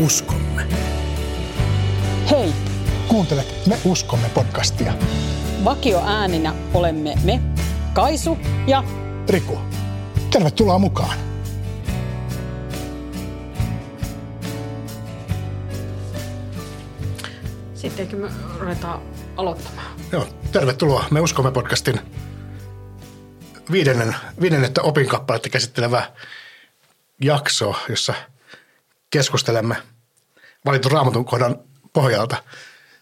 uskomme. Hei, Kuuntelet Me uskomme podcastia. vakio ääninä olemme me, Kaisu ja Riku, tervetuloa mukaan. sittenkin me ruvetaan aloittamaan. Joo, tervetuloa Me uskomme podcastin viidennen, viidennettä opinkappaletta käsittelevä jakso, jossa keskustelemme valitun raamatun kohdan pohjalta.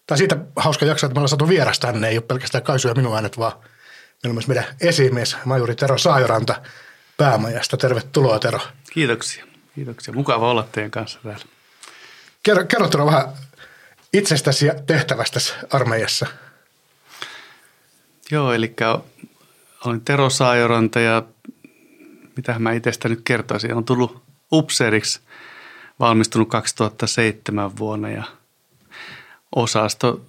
Tämä on siitä hauska jakso, että me ollaan saatu vieras tänne. Ei ole pelkästään Kaisu ja minun äänet, vaan meillä on myös meidän esimies, majuri Tero Saajoranta päämajasta. Tervetuloa Tero. Kiitoksia. Kiitoksia. Mukava olla teidän kanssa täällä. Kerro, kerro Tero vähän itsestäsi ja tehtävästäsi armeijassa. Joo, eli olen Tero Saajoranta ja mitä mä itsestä nyt kertoisin. Olen tullut upseeriksi, valmistunut 2007 vuonna ja osasto,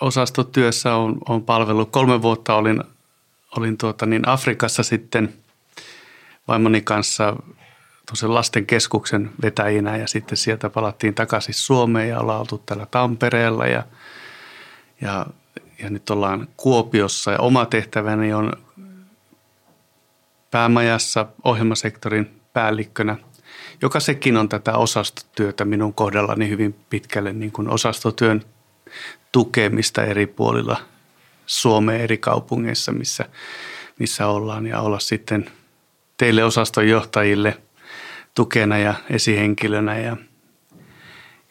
osastotyössä on, on palvellut. Kolme vuotta olin, olin tuota niin Afrikassa sitten vaimoni kanssa lasten keskuksen vetäjinä ja sitten sieltä palattiin takaisin Suomeen ja ollaan oltu täällä Tampereella ja, ja, ja nyt ollaan Kuopiossa ja oma tehtäväni on päämajassa ohjelmasektorin päällikkönä, joka sekin on tätä osastotyötä minun kohdallani hyvin pitkälle niin kuin osastotyön tukemista eri puolilla Suomeen eri kaupungeissa, missä, missä ollaan. Ja olla sitten teille osastonjohtajille tukena ja esihenkilönä. Ja,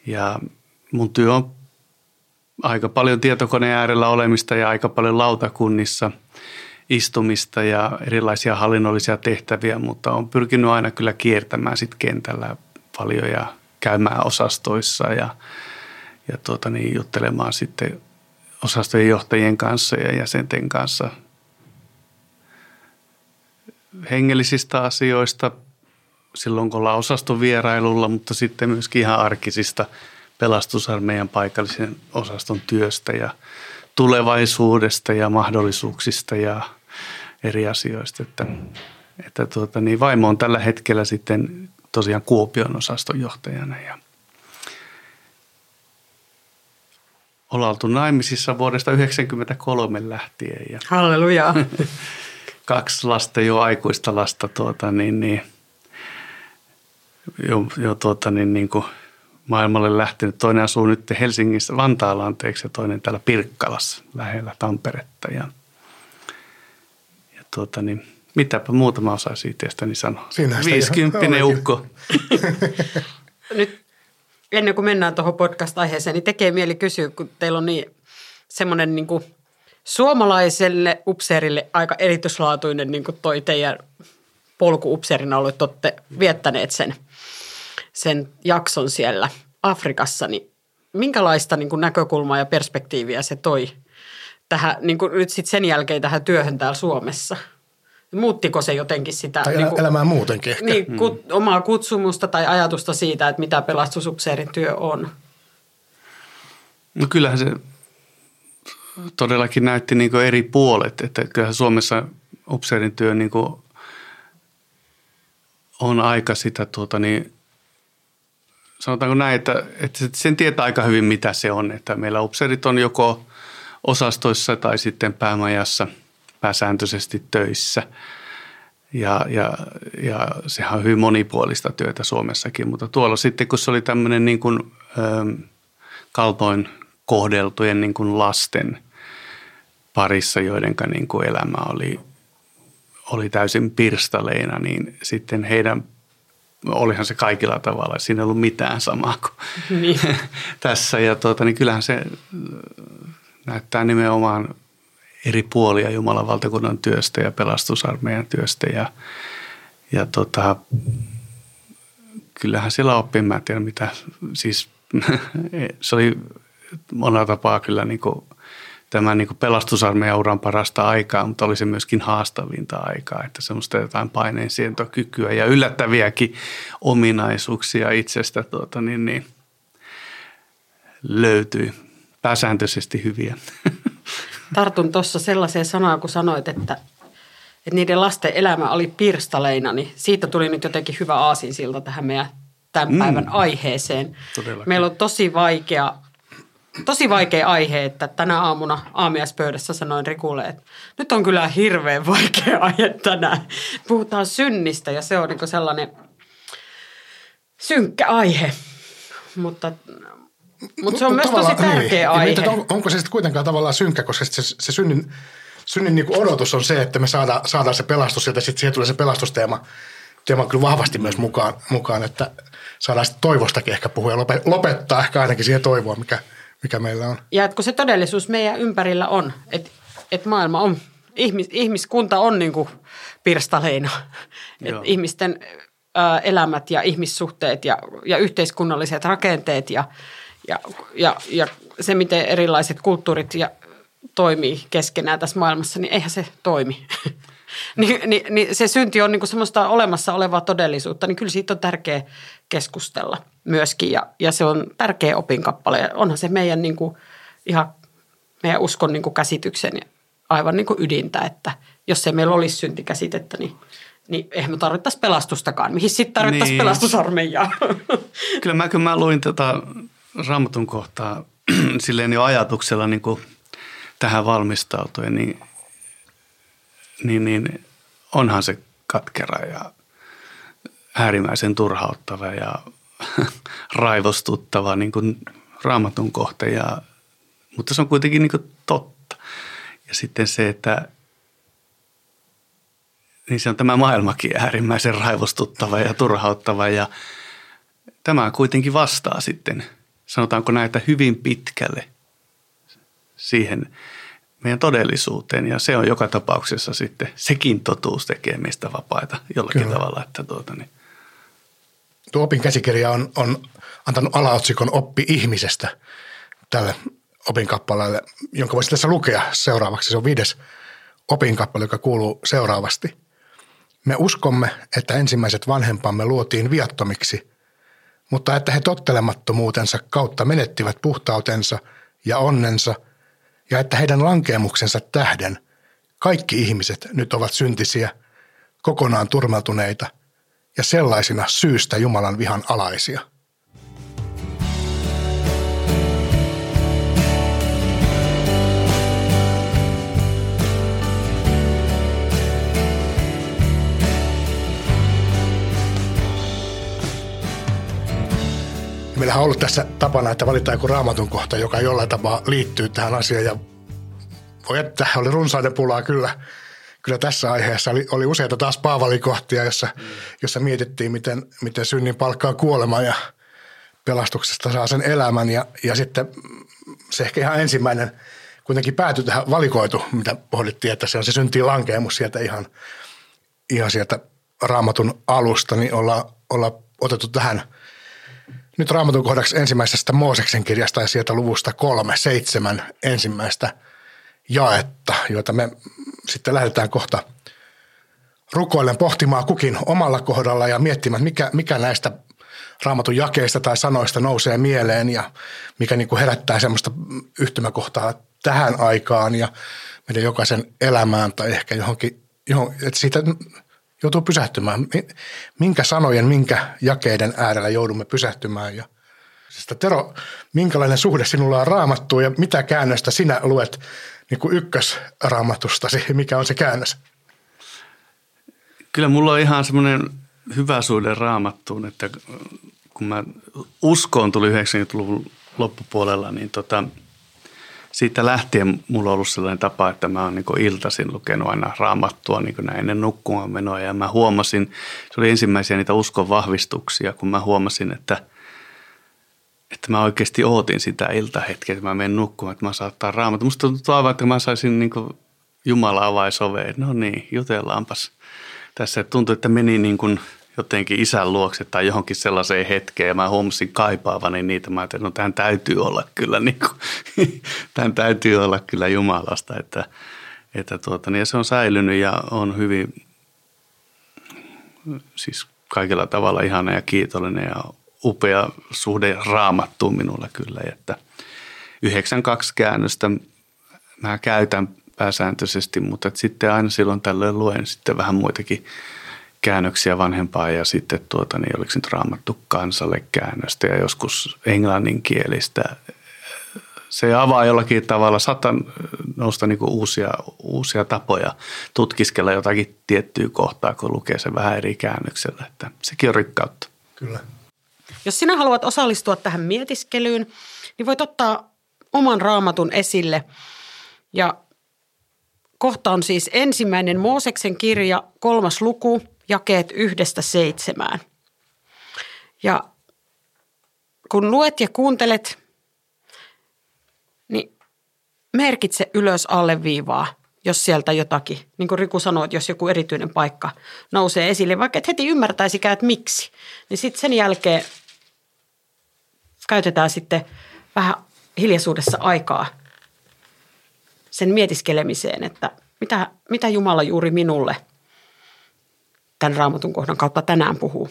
ja mun työ on aika paljon tietokoneen äärellä olemista ja aika paljon lautakunnissa istumista ja erilaisia hallinnollisia tehtäviä, mutta on pyrkinyt aina kyllä kiertämään sit kentällä paljon ja käymään osastoissa ja, ja tuota niin, juttelemaan sitten osastojen johtajien kanssa ja jäsenten kanssa hengellisistä asioista silloin, kun ollaan osastovierailulla, mutta sitten myöskin ihan arkisista pelastusarmeijan paikallisen osaston työstä ja tulevaisuudesta ja mahdollisuuksista ja eri asioista. Että, että tuota, niin vaimo on tällä hetkellä sitten tosiaan Kuopion osaston johtajana ja ollaan oltu naimisissa vuodesta 1993 lähtien ja Halleluja. kaksi lasta, jo aikuista lasta, tuota, niin, niin, jo, jo tuota, niin, niin kuin maailmalle lähtenyt. Toinen asuu nyt Helsingissä, Vantaalla anteeksi, ja toinen täällä Pirkkalassa lähellä Tamperetta. Ja, ja tuota, niin, mitäpä muuta mä osaisin itsestäni sanoa. Siinähän sitä Viisikymppinen ihan- ukko. Nyt ennen kuin mennään tuohon podcast-aiheeseen, niin tekee mieli kysyä, kun teillä on niin semmoinen niin kuin suomalaiselle upseerille aika erityislaatuinen niin kuin toi teidän polku upseerina olette olette viettäneet sen, sen jakson siellä Afrikassa, niin minkälaista niin kuin näkökulmaa ja perspektiiviä se toi tähän, niin kuin nyt sit sen jälkeen tähän työhön täällä Suomessa? Muuttiko se jotenkin sitä? Tai niin kuin- elämää muutenkin ehkä. niin, kut, omaa kutsumusta tai ajatusta siitä, että mitä pelastusupseerin työ on. No kyllähän se todellakin näytti niin eri puolet, että kyllähän Suomessa upseerin työ niin on aika sitä tuota niin, sanotaanko näin, että, että sen tietää aika hyvin mitä se on, että meillä upseerit on joko osastoissa tai sitten päämajassa pääsääntöisesti töissä. Ja, ja, ja sehän on hyvin monipuolista työtä Suomessakin, mutta tuolla sitten kun se oli tämmöinen niin kuin, ähm, kaltoin kohdeltujen niin kuin lasten parissa, joiden niin kuin elämä oli, oli täysin pirstaleina, niin sitten heidän, olihan se kaikilla tavalla, siinä ei ollut mitään samaa kuin Niin. tässä. Ja tuota, niin kyllähän se näyttää nimenomaan eri puolia Jumalan valtakunnan työstä ja pelastusarmeijan työstä. Ja, ja tota, kyllähän siellä oppii, mä en tiedä mitä, siis se oli monella tapaa kyllä niin kuin tämän niin pelastusarmeijan uran parasta aikaa, mutta oli se myöskin haastavinta aikaa, että semmoista jotain paineensientokykyä ja yllättäviäkin ominaisuuksia itsestä tuota, niin, niin, löytyi pääsääntöisesti hyviä. Tartun tuossa sellaiseen sanaan, kun sanoit, että, että niiden lasten elämä oli pirstaleina, niin siitä tuli nyt jotenkin hyvä aasinsilta tähän meidän tämän päivän aiheeseen. Todellakin. Meillä on tosi vaikea, tosi vaikea aihe, että tänä aamuna aamiaispöydässä sanoin Rikulle, että nyt on kyllä hirveän vaikea aihe tänään. Puhutaan synnistä ja se on niin sellainen synkkä aihe, mutta, mutta se on myös tosi tärkeä niin. Aihe. on, onko se sitten kuitenkaan tavallaan synkkä, koska se, se synnin, synnin niin odotus on se, että me saadaan, saadaan se pelastus ja sitten siihen tulee se pelastusteema teema kyllä vahvasti myös mukaan, mukaan että saadaan sitten toivostakin ehkä puhua ja lope- lopettaa ehkä ainakin siihen toivoa, mikä, mikä meillä on. Ja että kun se todellisuus meidän ympärillä on, että, että maailma on, ihmis, ihmiskunta on niin kuin pirstaleina. Että ihmisten ä, elämät ja ihmissuhteet ja, ja yhteiskunnalliset rakenteet ja, ja, ja, ja se, miten erilaiset kulttuurit ja, toimii keskenään tässä maailmassa, niin eihän se toimi. niin, niin, niin se synti on niin kuin semmoista olemassa olevaa todellisuutta, niin kyllä siitä on tärkeä keskustella myöskin ja, ja se on tärkeä opinkappale. Ja onhan se meidän niin kuin, ihan meidän uskon niin kuin käsityksen aivan niin kuin ydintä, että jos ei meillä olisi syntikäsitettä, niin, niin eihän me tarvittaisi pelastustakaan. Mihin sitten tarvittaisiin Niin. pelastusarmeijaa? Kyllä mä, kun mä luin tätä raamatun kohtaa silleen jo ajatuksella niin kuin tähän valmistautuen, niin, niin, niin onhan se katkera ja äärimmäisen turhauttava ja raivostuttava niin kuin raamatun kohta, ja, mutta se on kuitenkin niin kuin totta. Ja sitten se, että niin se on tämä maailmakin äärimmäisen raivostuttava ja turhauttava ja tämä kuitenkin vastaa sitten, sanotaanko näitä hyvin pitkälle siihen meidän todellisuuteen ja se on joka tapauksessa sitten, sekin totuus tekee meistä vapaita jollakin Kyllä. tavalla, että tuota niin. Tuo opin käsikirja on, on antanut alaotsikon oppi ihmisestä tälle opinkappaleelle, jonka voisi tässä lukea seuraavaksi. Se on viides opinkappale, joka kuuluu seuraavasti. Me uskomme, että ensimmäiset vanhempamme luotiin viattomiksi, mutta että he tottelemattomuutensa kautta menettivät puhtautensa ja onnensa, ja että heidän lankeemuksensa tähden kaikki ihmiset nyt ovat syntisiä, kokonaan turmeltuneita ja sellaisina syystä Jumalan vihan alaisia. Meillähän on ollut tässä tapana, että valitaan joku raamatun kohta, joka jollain tapaa liittyy tähän asiaan. Ja voi että oli runsaiden pulaa kyllä. Kyllä tässä aiheessa oli, oli useita taas paavalikohtia, jossa, jossa mietittiin, miten, miten synnin palkkaa kuolema ja pelastuksesta saa sen elämän. Ja, ja sitten se ehkä ihan ensimmäinen kuitenkin päätyi tähän valikoitu, mitä pohdittiin, että se on se syntiin lankeemus sieltä ihan, ihan sieltä raamatun alusta, niin ollaan, ollaan otettu tähän nyt raamatun kohdaksi ensimmäisestä Mooseksen kirjasta ja sieltä luvusta kolme, seitsemän ensimmäistä jaetta, joita me sitten lähdetään kohta rukoillen pohtimaan kukin omalla kohdalla ja miettimään, mikä, mikä näistä raamatun jakeista tai sanoista nousee mieleen ja mikä niin kuin herättää semmoista yhtymäkohtaa tähän aikaan ja meidän jokaisen elämään tai ehkä johonkin, johon, että siitä joutuu pysähtymään. Minkä sanojen, minkä jakeiden äärellä joudumme pysähtymään ja Siis Tero, minkälainen suhde sinulla on raamattuun ja mitä käännöstä sinä luet niin kuin ykkösraamatustasi? Mikä on se käännös? Kyllä mulla on ihan semmoinen hyvä suhde raamattuun, että kun mä uskoon tuli 90-luvun loppupuolella, niin tota, siitä lähtien mulla on ollut sellainen tapa, että mä oon niin iltaisin lukenut aina raamattua niin näin ennen nukkumaan menoa. Ja mä huomasin, se oli ensimmäisiä niitä uskon vahvistuksia, kun mä huomasin, että, että mä oikeasti ootin sitä iltahetkeä, että mä menen nukkumaan, että mä saattaa raamattua. Musta tuntuu aivan, että mä saisin niin Jumala avaisoveen, no niin, jutellaanpas tässä. Tuntui, että meni niin kuin jotenkin isän luokse tai johonkin sellaiseen hetkeen ja mä huomasin kaipaavani niitä. Mä ajattelin, no tämän täytyy olla kyllä, niin kuin, tämän täytyy olla kyllä Jumalasta, että, että tuota, niin se on säilynyt ja on hyvin siis kaikella tavalla ihana ja kiitollinen ja upea suhde raamattuun minulla kyllä, että 92 käännöstä mä käytän pääsääntöisesti, mutta sitten aina silloin tällöin luen sitten vähän muitakin käännöksiä vanhempaa ja sitten tuota, niin oliko nyt raamattu kansalle käännöstä ja joskus englanninkielistä. Se avaa jollakin tavalla, saattaa nousta niin kuin uusia, uusia tapoja tutkiskella jotakin tiettyä kohtaa, kun lukee sen vähän eri käännöksellä. Että sekin on rikkautta. Kyllä. Jos sinä haluat osallistua tähän mietiskelyyn, niin voit ottaa oman raamatun esille. Ja kohta on siis ensimmäinen Mooseksen kirja, kolmas luku, jakeet yhdestä seitsemään. Ja kun luet ja kuuntelet, niin merkitse ylös alleviivaa, jos sieltä jotakin, niin kuin Riku sanoi, että jos joku erityinen paikka nousee esille, vaikka et heti ymmärtäisikään, että miksi, niin sitten sen jälkeen käytetään sitten vähän hiljaisuudessa aikaa sen mietiskelemiseen, että mitä, mitä Jumala juuri minulle tämän raamatun kohdan kautta tänään puhuu.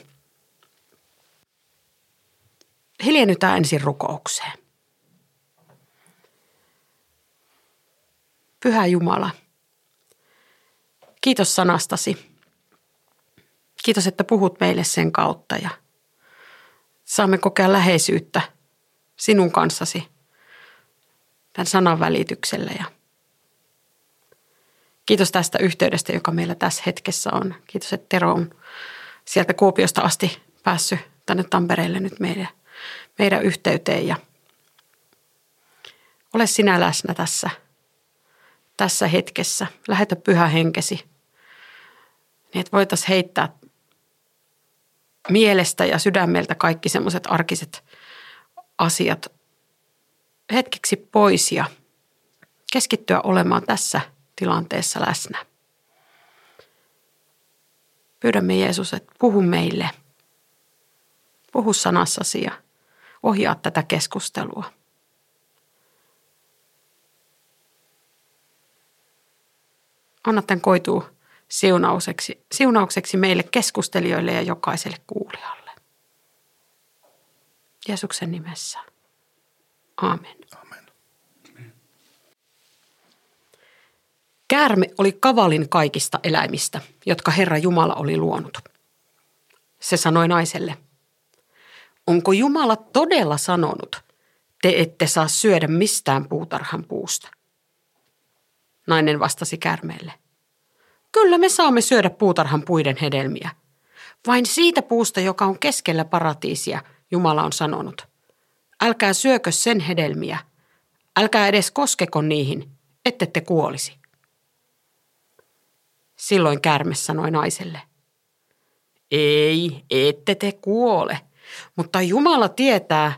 Hiljennytään ensin rukoukseen. Pyhä Jumala, kiitos sanastasi. Kiitos, että puhut meille sen kautta ja saamme kokea läheisyyttä sinun kanssasi tämän sanan välityksellä. Ja kiitos tästä yhteydestä, joka meillä tässä hetkessä on. Kiitos, että Tero on sieltä Kuopiosta asti päässyt tänne Tampereelle nyt meidän, meidän yhteyteen. Ja ole sinä läsnä tässä, tässä hetkessä. Lähetä pyhä henkesi, niin että voitaisiin heittää mielestä ja sydämeltä kaikki semmoiset arkiset asiat hetkeksi pois ja keskittyä olemaan tässä tilanteessa läsnä. Pyydämme Jeesus, että puhu meille. Puhu sanassasi ja ohjaa tätä keskustelua. Anna tämän koituu siunaukseksi, siunaukseksi meille keskustelijoille ja jokaiselle kuulijalle. Jeesuksen nimessä. Aamen. Amen. Käärme oli kavalin kaikista eläimistä, jotka Herra Jumala oli luonut. Se sanoi naiselle, onko Jumala todella sanonut, te ette saa syödä mistään puutarhan puusta? Nainen vastasi käärmeelle, kyllä me saamme syödä puutarhan puiden hedelmiä. Vain siitä puusta, joka on keskellä paratiisia, Jumala on sanonut. Älkää syökö sen hedelmiä, älkää edes koskeko niihin, ette te kuolisi. Silloin kärme sanoi naiselle. Ei, ette te kuole, mutta Jumala tietää,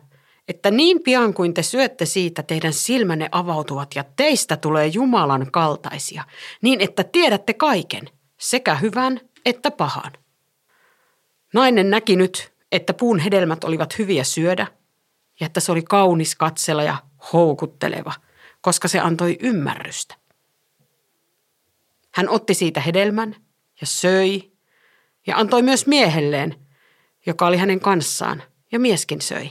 että niin pian kuin te syötte siitä, teidän silmänne avautuvat ja teistä tulee Jumalan kaltaisia, niin että tiedätte kaiken, sekä hyvän että pahan. Nainen näki nyt, että puun hedelmät olivat hyviä syödä ja että se oli kaunis katsella ja houkutteleva, koska se antoi ymmärrystä. Hän otti siitä hedelmän ja söi ja antoi myös miehelleen, joka oli hänen kanssaan, ja mieskin söi.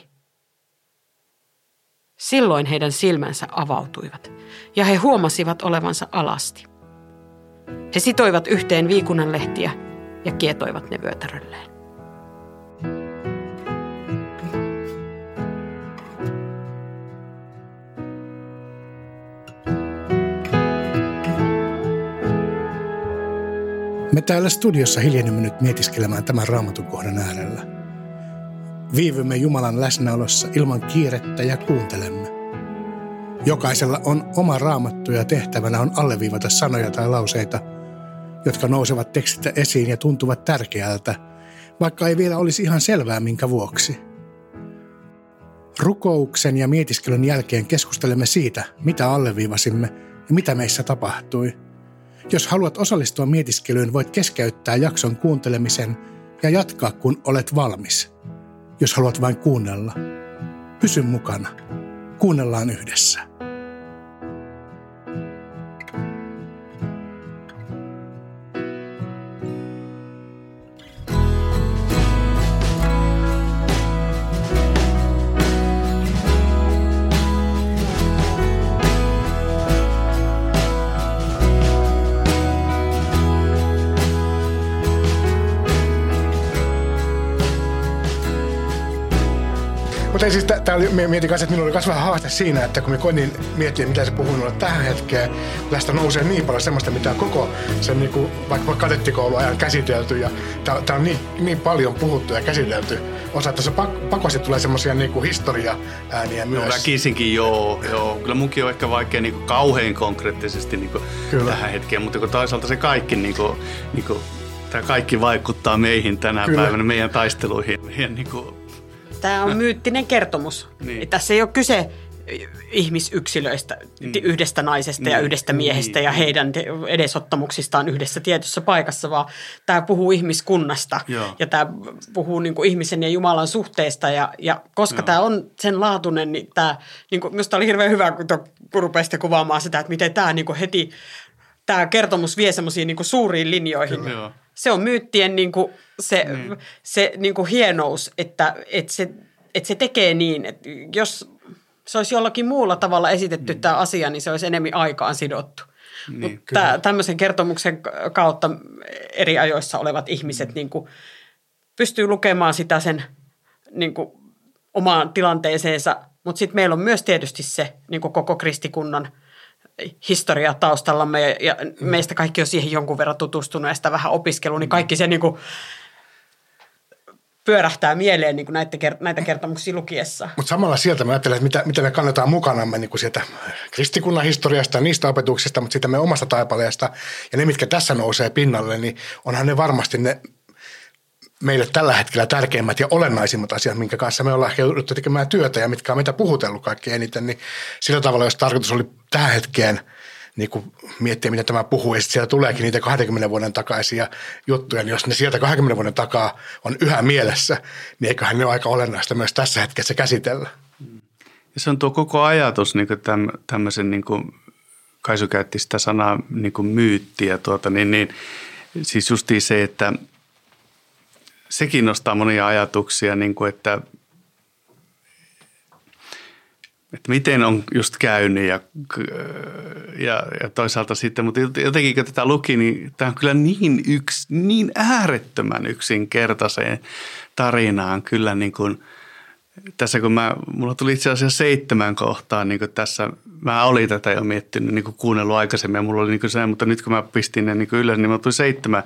Silloin heidän silmänsä avautuivat, ja he huomasivat olevansa alasti. He sitoivat yhteen viikunanlehtiä ja kietoivat ne vyötärölleen. Me täällä studiossa hiljennymme nyt mietiskelemään tämän raamatun kohdan äärellä. Viivymme Jumalan läsnäolossa ilman kiirettä ja kuuntelemme. Jokaisella on oma raamattu ja tehtävänä on alleviivata sanoja tai lauseita, jotka nousevat tekstistä esiin ja tuntuvat tärkeältä, vaikka ei vielä olisi ihan selvää minkä vuoksi. Rukouksen ja mietiskelyn jälkeen keskustelemme siitä, mitä alleviivasimme ja mitä meissä tapahtui – jos haluat osallistua mietiskelyyn, voit keskeyttää jakson kuuntelemisen ja jatkaa, kun olet valmis. Jos haluat vain kuunnella, pysy mukana. Kuunnellaan yhdessä. Mutta siis, tää oli, mietin kanssa, että minulla oli myös vähän haaste siinä, että kun me koitin miettiä, mitä se puhuu minulle tähän hetkeen, tästä nousee niin paljon semmoista, mitä koko sen niin kuin, vaikka kadettikouluajan käsitelty ja tämä on niin, niin, paljon puhuttu ja käsitelty osa, että se pak, pakosti tulee semmoisia niin historia-ääniä myös. No väkisinkin joo, joo. Kyllä munkin on ehkä vaikea niin kuin kauhean konkreettisesti niin kuin tähän hetkeen, mutta kun toisaalta se kaikki niin kuin, niin kuin, tämä kaikki vaikuttaa meihin tänä Kyllä. päivänä, meidän taisteluihin. Meidän, niin kuin... Tämä on myyttinen kertomus. Niin. Tässä ei ole kyse ihmisyksilöistä, mm. yhdestä naisesta mm. ja yhdestä miehestä mm. ja heidän edesottamuksistaan yhdessä tietyssä paikassa, vaan tämä puhuu ihmiskunnasta Joo. ja tämä puhuu niin kuin ihmisen ja Jumalan suhteesta ja, ja koska Joo. tämä on sen laatuinen, niin tämä, niin kuin, minusta oli hirveän hyvä, kun rupesitte kuvaamaan sitä, että miten tämä niin kuin heti tämä kertomus vie semmoisiin niin suuriin linjoihin. Joo. Se on myyttien niin kuin se, niin. se niin kuin hienous, että, että, se, että se tekee niin, että jos se olisi jollakin muulla tavalla esitetty mm. tämä asia, niin se olisi enemmän aikaan sidottu. Niin, Mutta tämmöisen kertomuksen kautta eri ajoissa olevat ihmiset mm. niin kuin, pystyy lukemaan sitä sen niin kuin, omaan tilanteeseensa, mutta sitten meillä on myös tietysti se niin kuin koko kristikunnan – historia taustallamme ja, ja mm. meistä kaikki on siihen jonkun verran tutustunut ja sitä vähän opiskelua, niin kaikki se niin kuin pyörähtää mieleen niin kuin näitä, näitä kertomuksia lukiessa. Mutta samalla sieltä mä ajattelen, että mitä, mitä me kannetaan mukanamme niin kuin sieltä kristikunnan historiasta niistä opetuksista, mutta siitä me omasta taipaleesta ja ne, mitkä tässä nousee pinnalle, niin onhan ne varmasti ne meille tällä hetkellä tärkeimmät ja olennaisimmat asiat, minkä kanssa me ollaan ehkä jouduttu tekemään työtä ja mitkä on meitä puhutellut kaikkein eniten, niin sillä tavalla, jos tarkoitus oli tähän hetkeen niin kuin miettiä, mitä tämä puhuu, ja siellä tuleekin niitä 20 vuoden takaisia juttuja, niin jos ne sieltä 20 vuoden takaa on yhä mielessä, niin eiköhän ne ole aika olennaista myös tässä hetkessä käsitellä. Ja se on tuo koko ajatus niin kuin täm, tämmöisen, niin kuin Kaisu käytti sitä sanaa niin kuin myyttiä, tuota, niin, niin, siis justiin se, että – sekin nostaa monia ajatuksia, niin kuin että, että miten on just käynyt ja, ja, ja toisaalta sitten, mutta jotenkin kun tätä luki, niin tämä on kyllä niin, yks, niin äärettömän yksinkertaiseen tarinaan kyllä niin kuin, tässä kun mä, mulla tuli itse asiassa seitsemän kohtaa niin kuin tässä, mä olin tätä jo miettinyt, niin kuin kuunnellut aikaisemmin ja mulla oli niin kuin se, mutta nyt kun mä pistin ne niin kuin ylös, niin mulla tuli seitsemän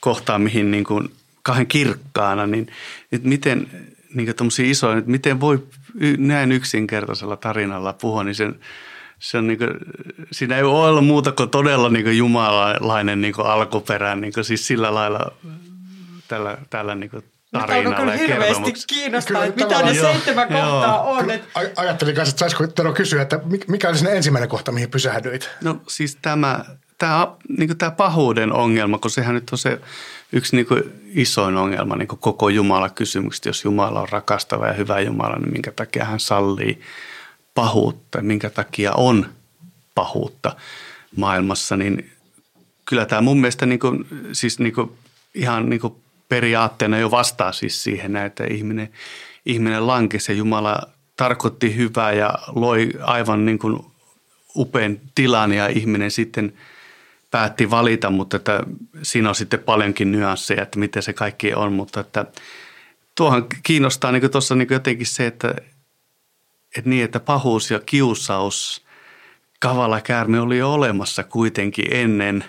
kohtaa, mihin niin kuin kauhean kirkkaana, niin että miten niin isoja, että miten voi näin yksinkertaisella tarinalla puhua, niin sen, se on niin kuin, siinä ei ole ollut muuta kuin todella niin jumalainen niin alkuperä, niin siis sillä lailla tällä, tällä niin tarinalla ja hirveästi kiinnostaa, että mitä ne seitsemän joo, kohtaa on. Että... Ajattelin kanssa, että saisiko Tero kysyä, että mikä oli se ensimmäinen kohta, mihin pysähdyit? No siis tämä, tämä, niin tämä pahuuden ongelma, kun sehän nyt on se yksi niin kuin isoin ongelma niin kuin koko Jumala-kysymykset, jos Jumala on rakastava ja hyvä Jumala, niin minkä takia hän sallii pahuutta, minkä takia on pahuutta maailmassa, niin kyllä tämä mun mielestä niin kuin, siis niin kuin, ihan niin kuin periaatteena jo vastaa siis siihen, että ihminen, ihminen lankesi ja Jumala tarkoitti hyvää ja loi aivan niin kuin upean tilan ja ihminen sitten – päätti valita, mutta että siinä on sitten paljonkin nyansseja, että miten se kaikki on, mutta että tuohan kiinnostaa niin tuossa niin jotenkin se, että, että niin, että pahuus ja kiusaus, kavala käärme oli jo olemassa kuitenkin ennen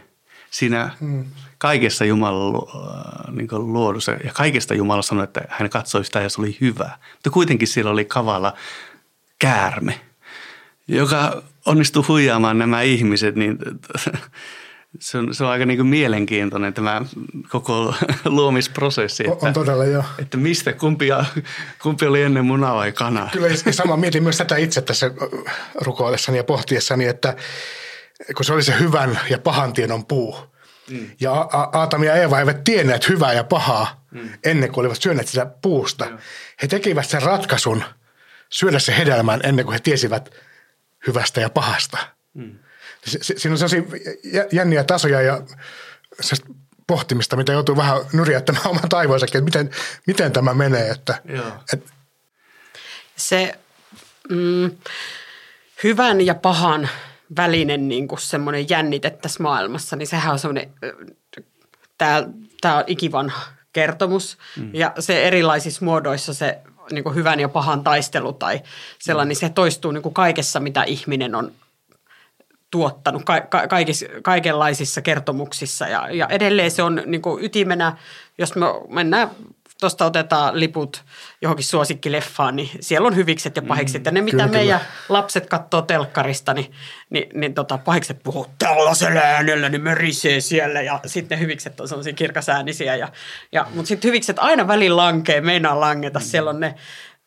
siinä hmm. kaikessa Jumalan niin luodussa ja kaikesta Jumala sanoi, että hän katsoi sitä ja se oli hyvä. Mutta kuitenkin siellä oli kavala käärme, joka onnistui huijaamaan nämä ihmiset, niin se on, se on aika niin kuin mielenkiintoinen tämä koko luomisprosessi. Että, on todella joo. Että mistä, kumpi, kumpi oli ennen munaa vai kana? Kyllä sama mietin myös tätä itse tässä rukoillessani ja pohtiessani, että kun se oli se hyvän ja pahan tiedon puu. Mm. Ja Aatam ja Eeva eivät tienneet hyvää ja pahaa mm. ennen kuin olivat syöneet sitä puusta. Joo. He tekivät sen ratkaisun syödä se hedelmän ennen kuin he tiesivät hyvästä ja pahasta. Mm siinä on sellaisia jänniä tasoja ja pohtimista, mitä joutuu vähän nyrjäyttämään oman taivoisakin, että miten, miten tämä menee. Että, Joo. Et. Se mm, hyvän ja pahan välinen niin kuin semmoinen jännite tässä maailmassa, niin sehän on semmoinen, tämä, tämä on ikivanha kertomus mm. ja se erilaisissa muodoissa se niin kuin hyvän ja pahan taistelu tai sellainen, niin se toistuu niin kuin kaikessa, mitä ihminen on tuottanut ka- ka- kaikis, kaikenlaisissa kertomuksissa. Ja, ja edelleen se on niin kuin ytimenä, jos me mennään tuosta otetaan liput johonkin suosikkileffaan, niin siellä on hyvikset ja pahikset. Ja ne, mitä kyllä, meidän lapset katsoo telkkarista, niin, niin, niin tota, pahikset puhuu tällaisella äänellä, niin mörisee siellä. Ja sitten ne hyvikset on sellaisia kirkasäänisiä. Ja, ja, mutta sitten hyvikset aina välin lankee, meinaa langeta. Siellä on ne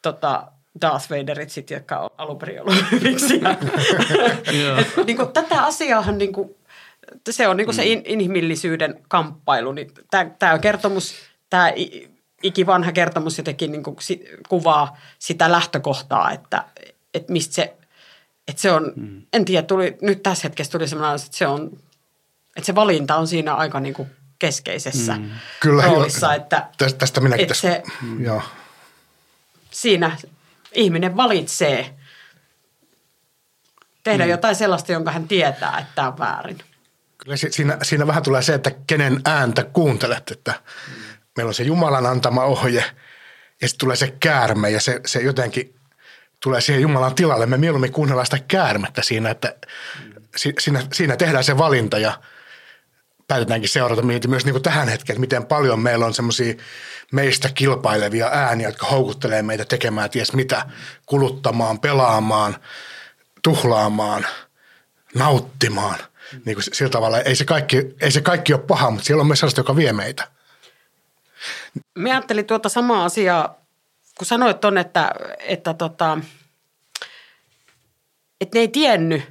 tota, Darth Vaderit sit, jotka on alun perin ollut. Et, niin kuin, tätä asiaahan niin kuin, se on niin kuin se in, inhimillisyyden kamppailu. Niin tämä on kertomus, tämä ikivanha kertomus jotenkin niin kuin si, kuvaa sitä lähtökohtaa, että, että mistä se, että se on, mm. en tiedä, tuli, nyt tässä hetkessä tuli sellainen, että se on, että se valinta on siinä aika niin kuin keskeisessä mm. Kyllä, roolissa. jo, että, tästä minäkin että tässä, se, mm. joo. siinä ihminen valitsee tehdä mm. jotain sellaista, jonka hän tietää, että tämä on väärin. Kyllä siinä, siinä vähän tulee se, että kenen ääntä kuuntelet, että mm. meillä on se Jumalan antama ohje ja sitten tulee se käärme ja se, se jotenkin tulee siihen Jumalan tilalle. Me mieluummin kuunnellaan sitä käärmettä siinä, että mm. siinä, siinä tehdään se valinta ja päätetäänkin seurata myös niin kuin tähän hetkeen, että miten paljon meillä on semmoisia meistä kilpailevia ääniä, jotka houkuttelee meitä tekemään ties mitä, kuluttamaan, pelaamaan, tuhlaamaan, nauttimaan. Niin kuin sillä tavalla ei se, kaikki, ei se kaikki ole paha, mutta siellä on myös sellaista, joka vie meitä. Mä ajattelin tuota samaa asiaa, kun sanoit ton, että, että, tota, että ne ei tiennyt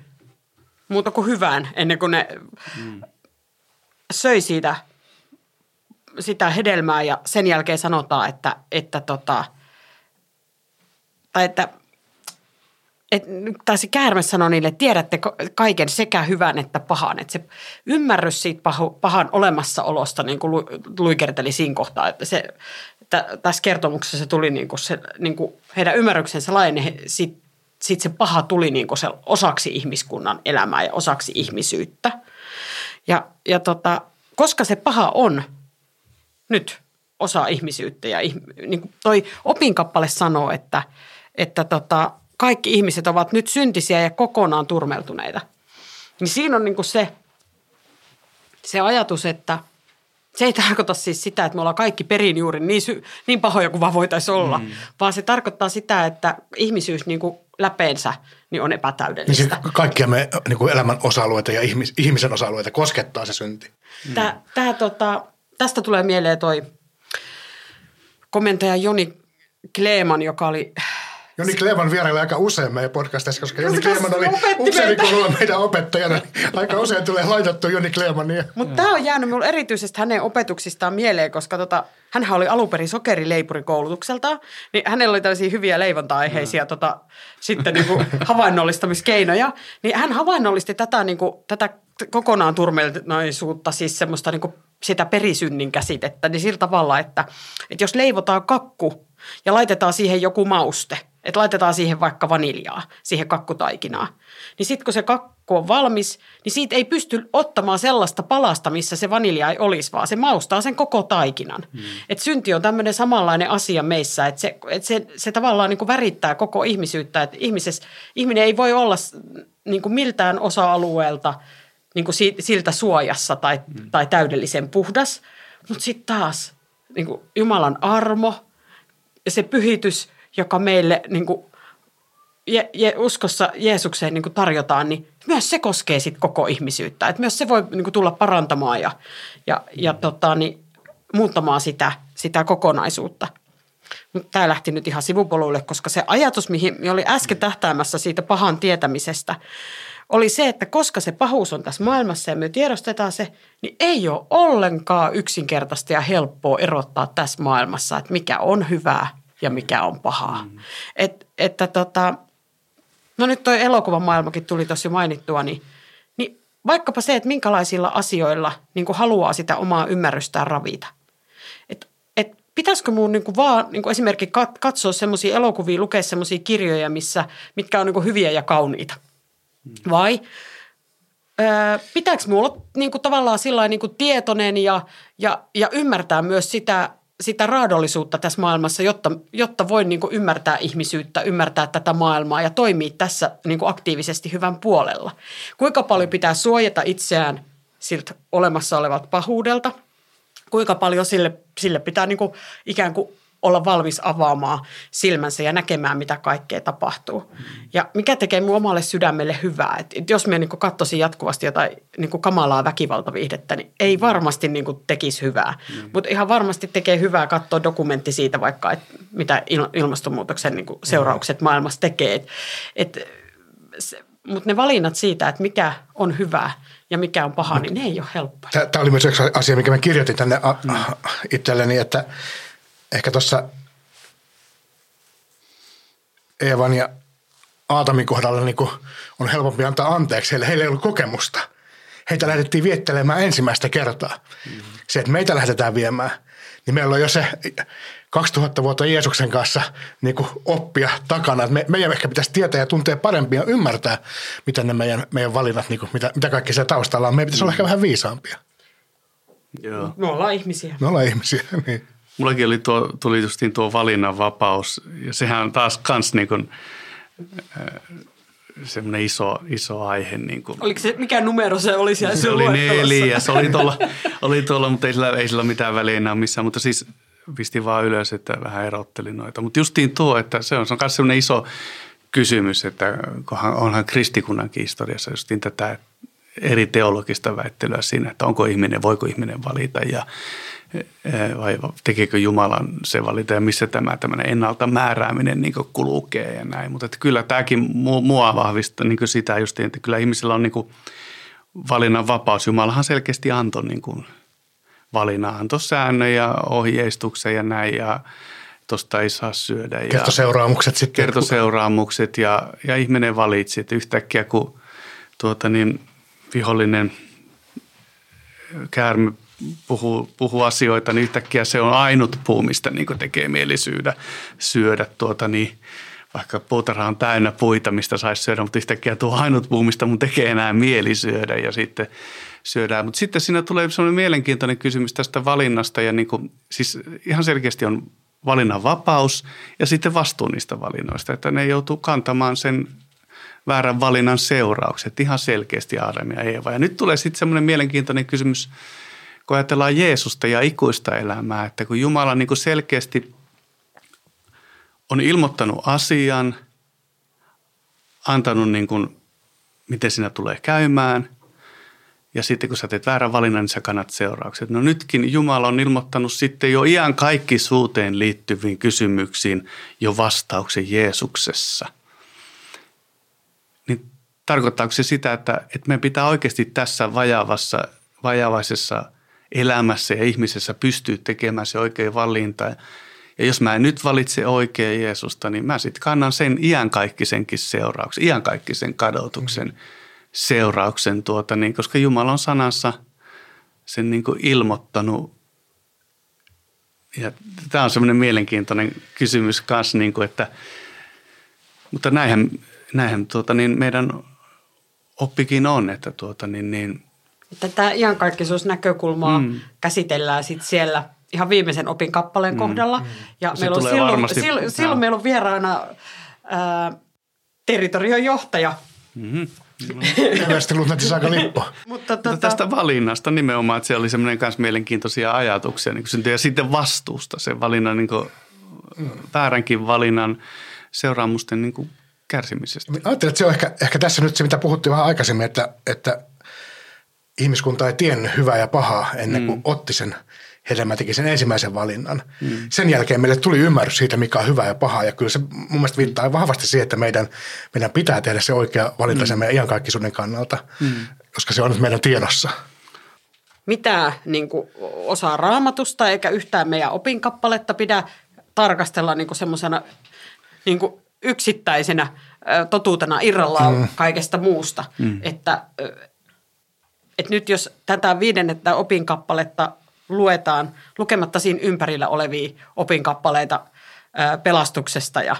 muuta kuin hyvään ennen kuin ne mm. Söi siitä – sitä hedelmää ja sen jälkeen sanotaan, että, että tota, tai että et, tai se käärme sanoi niille, että tiedätte kaiken sekä hyvän että pahan. Että se ymmärrys siitä pahu, pahan olemassaolosta niin kuin luikerteli siinä kohtaa. Että se, että tässä kertomuksessa se tuli niin kuin se, niin kuin heidän ymmärryksensä laajeni, sitten sit se paha tuli niin kuin se osaksi ihmiskunnan elämää ja osaksi ihmisyyttä. Ja, ja tota, koska se paha on – nyt osa ihmisyyttä. Ja niin kuin toi opinkappale sanoo, että, että tota, kaikki ihmiset ovat nyt syntisiä ja kokonaan turmeltuneita. Niin siinä on niin kuin se, se ajatus, että se ei tarkoita siis sitä, että me ollaan kaikki perin juuri niin, sy- niin pahoja kuin vaan voitaisiin olla, mm. vaan se tarkoittaa sitä, että ihmisyys niin kuin läpeensä niin on epätäydellistä. Niin siis kaikkia me niin kuin elämän osa-alueita ja ihmis- ihmisen osa-alueita koskettaa se synti. Tämä, tämä tota, tästä tulee mieleen toi komentaja Joni Kleeman, joka oli Joni Kleeman vieraili aika usein meidän podcastissa, koska Joni Kleeman oli upseerikoululla meidän opettajana. Niin aika usein tulee laitettu Joni Kleemania. Mutta tämä on jäänyt minulle erityisesti hänen opetuksistaan mieleen, koska tota, hän oli alun perin sokerileipurikoulutukselta, niin hänellä oli tällaisia hyviä leivonta-aiheisia mm. tota, sitten niinku havainnollistamiskeinoja. Niin hän havainnollisti tätä, niinku, tätä kokonaan turmeltuneisuutta, siis semmoista niinku sitä perisynnin käsitettä, niin sillä tavalla, että, että jos leivotaan kakku ja laitetaan siihen joku mauste, että laitetaan siihen vaikka vaniljaa, siihen kakkutaikinaa, niin sitten kun se kakku on valmis, niin siitä ei pysty ottamaan sellaista palasta, missä se vanilja ei olisi, vaan se maustaa sen koko taikinan. Hmm. Et synti on tämmöinen samanlainen asia meissä, että se, että se, se tavallaan niin kuin värittää koko ihmisyyttä, että ihminen ei voi olla niin kuin miltään osa-alueelta – niin kuin siltä suojassa tai, mm. tai täydellisen puhdas. Mutta sitten taas niin kuin Jumalan armo ja se pyhitys, joka meille niin kuin je, je, uskossa Jeesukseen niin kuin tarjotaan, niin myös se koskee sit koko ihmisyyttä. Et myös se voi niin kuin tulla parantamaan ja, ja, ja tota, niin, muuttamaan sitä, sitä kokonaisuutta. Mutta tämä lähti nyt ihan sivupoluille, koska se ajatus, mihin oli äsken tähtäämässä siitä pahan tietämisestä, oli se, että koska se pahuus on tässä maailmassa ja me tiedostetaan se, niin ei ole ollenkaan yksinkertaista ja helppoa erottaa tässä maailmassa, että mikä on hyvää ja mikä on pahaa. Mm. Et, että tota, no nyt toi elokuvamaailmakin tuli tosi mainittua, niin, niin vaikkapa se, että minkälaisilla asioilla niin haluaa sitä omaa ymmärrystään ravita. Et, et pitäisikö mun niin vaan niin esimerkiksi katsoa semmoisia elokuvia, lukea semmoisia kirjoja, missä, mitkä on niin hyviä ja kauniita – vai öö, pitääkö minulla olla niin kuin tavallaan sillä niin kuin tietoinen ja, ja, ja ymmärtää myös sitä sitä raadollisuutta tässä maailmassa, jotta, jotta voi niin kuin ymmärtää ihmisyyttä, ymmärtää tätä maailmaa ja toimia tässä niin kuin aktiivisesti hyvän puolella. Kuinka paljon pitää suojata itseään siltä olemassa olevalta pahuudelta, kuinka paljon sille, sille pitää niin kuin ikään kuin olla valmis avaamaan silmänsä ja näkemään, mitä kaikkea tapahtuu. Ja mikä tekee mun omalle sydämelle hyvää. Et, et jos me niin katsoisin jatkuvasti jotain niin kamalaa väkivaltaviihdettä, niin ei varmasti niin tekisi hyvää. Mm. Mutta ihan varmasti tekee hyvää katsoa dokumentti siitä vaikka, että mitä ilmastonmuutoksen niin seuraukset maailmassa tekee. Et, et, mutta ne valinnat siitä, että mikä on hyvää ja mikä on paha, niin ne ei ole helppoja. Tämä oli myös asia, mikä mä kirjoitin tänne mm. itselleni, että – ehkä tuossa Eevan ja Aatamin kohdalla niin on helpompi antaa anteeksi. Heillä, heillä ei ollut kokemusta. Heitä lähdettiin viettelemään ensimmäistä kertaa. Mm-hmm. Se, että meitä lähdetään viemään, niin meillä on jo se 2000 vuotta Jeesuksen kanssa niin kuin oppia takana. Me, meidän ehkä pitäisi tietää ja tuntea paremmin ja ymmärtää, mitä ne meidän, meidän valinnat, niin kuin, mitä, mitä kaikki siellä taustalla on. Meidän pitäisi mm-hmm. olla ehkä vähän viisaampia. Joo. Me ollaan ihmisiä. Me ollaan ihmisiä, niin. Mullakin oli tuo, tuli justiin tuo valinnanvapaus ja sehän on taas kans niin kuin, äh, semmoinen iso, iso aihe. Niin kuin. Oliko se, mikä numero se oli siellä Se oli neljä, se oli tuolla, oli tuolla mutta ei sillä, ei sillä mitään väliä enää missään, mutta siis pistin vaan ylös, että vähän erottelin noita. Mutta justiin tuo, että se on, se on myös semmoinen iso kysymys, että onhan kristikunnankin historiassa justiin tätä eri teologista väittelyä siinä, että onko ihminen, voiko ihminen valita ja vai tekeekö Jumalan se valita ja missä tämä tämmöinen ennalta määrääminen niin kulkee ja näin. Mutta että kyllä tämäkin mua vahvistaa niin sitä just, että kyllä ihmisillä on niin valinnan vapaus. Jumalahan selkeästi antoi niin kuin valinnan, antoi säännön ja ohjeistuksen ja näin ja tuosta ei saa syödä. Ja kertoseuraamukset sitten. Kertoseuraamukset ja, ja ihminen valitsi, että yhtäkkiä kun tuota niin, vihollinen käärme puhuu, puhuu asioita, niin yhtäkkiä se on ainut puu, mistä niin tekee mieli syödä, syödä tuota, niin vaikka puutarha on täynnä puita, mistä saisi syödä, mutta yhtäkkiä tuo ainut puu, mistä mun tekee enää mieli syödä ja sitten syödään. Mutta sitten siinä tulee sellainen mielenkiintoinen kysymys tästä valinnasta ja niin kuin, siis ihan selkeästi on valinnan vapaus ja sitten vastuu niistä valinnoista, että ne joutuu kantamaan sen väärän valinnan seuraukset ihan selkeästi Aadam ja Eeva. Ja nyt tulee sitten semmoinen mielenkiintoinen kysymys – kun ajatellaan Jeesusta ja ikuista elämää, että kun Jumala niin kuin selkeästi on ilmoittanut asian, antanut niin kuin, miten sinä tulee käymään, ja sitten kun sä teet väärän valinnan, niin sä kannat seuraukset. No nytkin Jumala on ilmoittanut sitten jo iän kaikki suuteen liittyviin kysymyksiin jo vastauksen Jeesuksessa. Tarkoittaako se sitä, että, että meidän pitää oikeasti tässä vajavassa, vajavaisessa – elämässä ja ihmisessä pystyy tekemään se oikea valinta. Ja jos mä en nyt valitse oikein Jeesusta, niin mä sitten kannan sen iankaikkisen seurauksen, iankaikkisen kadotuksen seurauksen, tuota, niin, koska Jumala on sanassa sen niin kuin ilmoittanut. Ja tämä on semmoinen mielenkiintoinen kysymys kanssa, niin kuin, että, mutta näinhän, näinhän tuota, niin meidän oppikin on, että tuota, niin, niin, Tätä iankaikkisuusnäkökulmaa mm. käsitellään sitten siellä ihan viimeisen opin kappaleen mm. kohdalla. Ja Se meillä on silloin, silloin, silloin meillä on vieraana ää, territorion johtaja. Mm-hmm. Luutnantti aika Lippo. Mutta tuota... tästä valinnasta nimenomaan, että se oli semmoinen myös mielenkiintoisia ajatuksia niin syntyy. Ja sitten vastuusta, se valinnan, niin kuin, vääränkin valinnan seuraamusten niin kuin, kärsimisestä. Ajattelen, että se on ehkä, ehkä tässä nyt se, mitä puhuttiin vähän aikaisemmin, että, että ihmiskunta ei tiennyt hyvää ja pahaa ennen kuin mm. otti sen hedelmä teki sen ensimmäisen valinnan. Mm. Sen jälkeen meille tuli ymmärrys siitä, mikä on hyvä ja paha. Ja kyllä se mun mielestä viittaa vahvasti siihen, että meidän, meidän pitää tehdä se oikea valinta mm. sen meidän iankaikkisuuden kannalta, mm. koska se on nyt meidän tiedossa. Mitä niin kuin, osaa raamatusta eikä yhtään meidän opinkappaletta pidä tarkastella niin semmoisena niin yksittäisenä totuutena irrallaan mm. kaikesta muusta. Mm. Että että nyt jos tätä viidennettä opinkappaletta luetaan lukematta siinä ympärillä olevia opinkappaleita pelastuksesta ja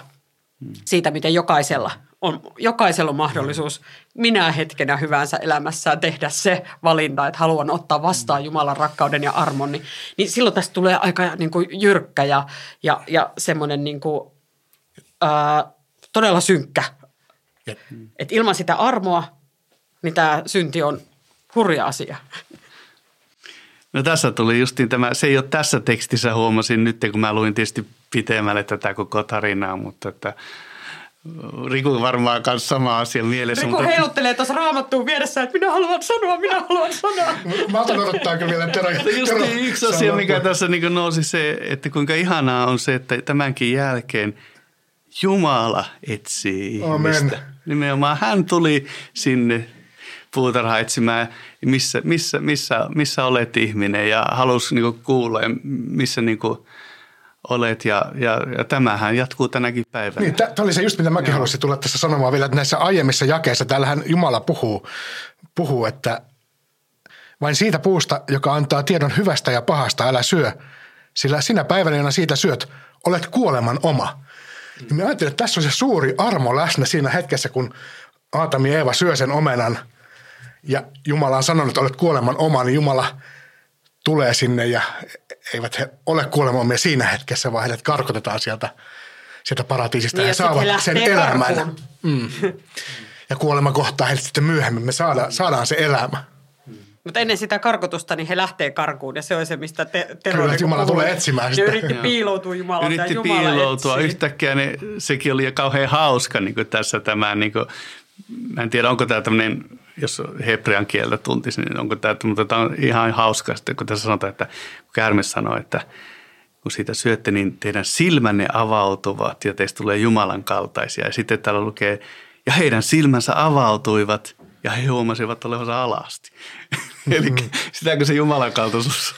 siitä, miten jokaisella on, jokaisella on mahdollisuus minä hetkenä hyvänsä elämässään tehdä se valinta, että haluan ottaa vastaan Jumalan rakkauden ja armon, niin, niin silloin tästä tulee aika niin kuin jyrkkä ja, ja, ja semmoinen niin kuin, ää, todella synkkä. Et ilman sitä armoa, niin tämä synti on hurja asia. No tässä tuli justiin tämä, se ei ole tässä tekstissä huomasin nyt, kun mä luin tietysti pitemmälle tätä koko tarinaa, mutta että Riku varmaan kanssa sama asia mielessä. Riku mutta... heiluttelee tuossa raamattuun vieressä, että minä haluan sanoa, minä haluan sanoa. Mä otan odottaa kyllä vielä Tero. Just niin, yksi asia, mikä tässä niin nousi se, että kuinka ihanaa on se, että tämänkin jälkeen Jumala etsii Amen. ihmistä. Nimenomaan hän tuli sinne puutarha etsimään, missä, missä, missä, missä olet ihminen ja halusi niin kuulla, missä niin olet ja, ja, ja tämähän jatkuu tänäkin päivänä. Niin, tämä oli se just mitä mäkin Joo. haluaisin tulla tässä sanomaan vielä, että näissä aiemmissa jakeissa täällähän Jumala puhuu, puhuu, että vain siitä puusta, joka antaa tiedon hyvästä ja pahasta, älä syö, sillä sinä päivänä, jona siitä syöt, olet kuoleman oma. Mm. Mä ajattelin, että tässä on se suuri armo läsnä siinä hetkessä, kun Aatami ja Eeva syö sen omenan – ja Jumala on sanonut, että olet kuoleman oma, niin Jumala tulee sinne ja eivät he ole kuolemomia siinä hetkessä, vaan heidät karkotetaan sieltä, sieltä paratiisista niin, ja, saavat sen elämän. Mm. Ja kuolema kohtaa heidät sitten myöhemmin. Me saadaan, saadaan se elämä. Mutta ennen sitä karkotusta, niin he lähtee karkuun ja se on se, mistä te, Kyllä, että Jumala tulee etsimään sitä. Ne yritti piiloutua Jumalalta Yritti ja Jumala piiloutua. Etsii. Yhtäkkiä ne, sekin oli kauhean hauska niin kuin tässä tämä, niin kuin, mä en tiedä onko tämä tämmöinen jos hebrean kieltä tuntisi, niin onko tämä, mutta tämä on ihan hauska, kun tässä sanotaan, että kun käärme sanoo, että kun siitä syötte, niin teidän silmänne avautuvat ja teistä tulee Jumalan kaltaisia. Ja sitten täällä lukee, ja heidän silmänsä avautuivat ja he huomasivat olevansa alasti. Eli sitäkö se Jumalan kaltaisuus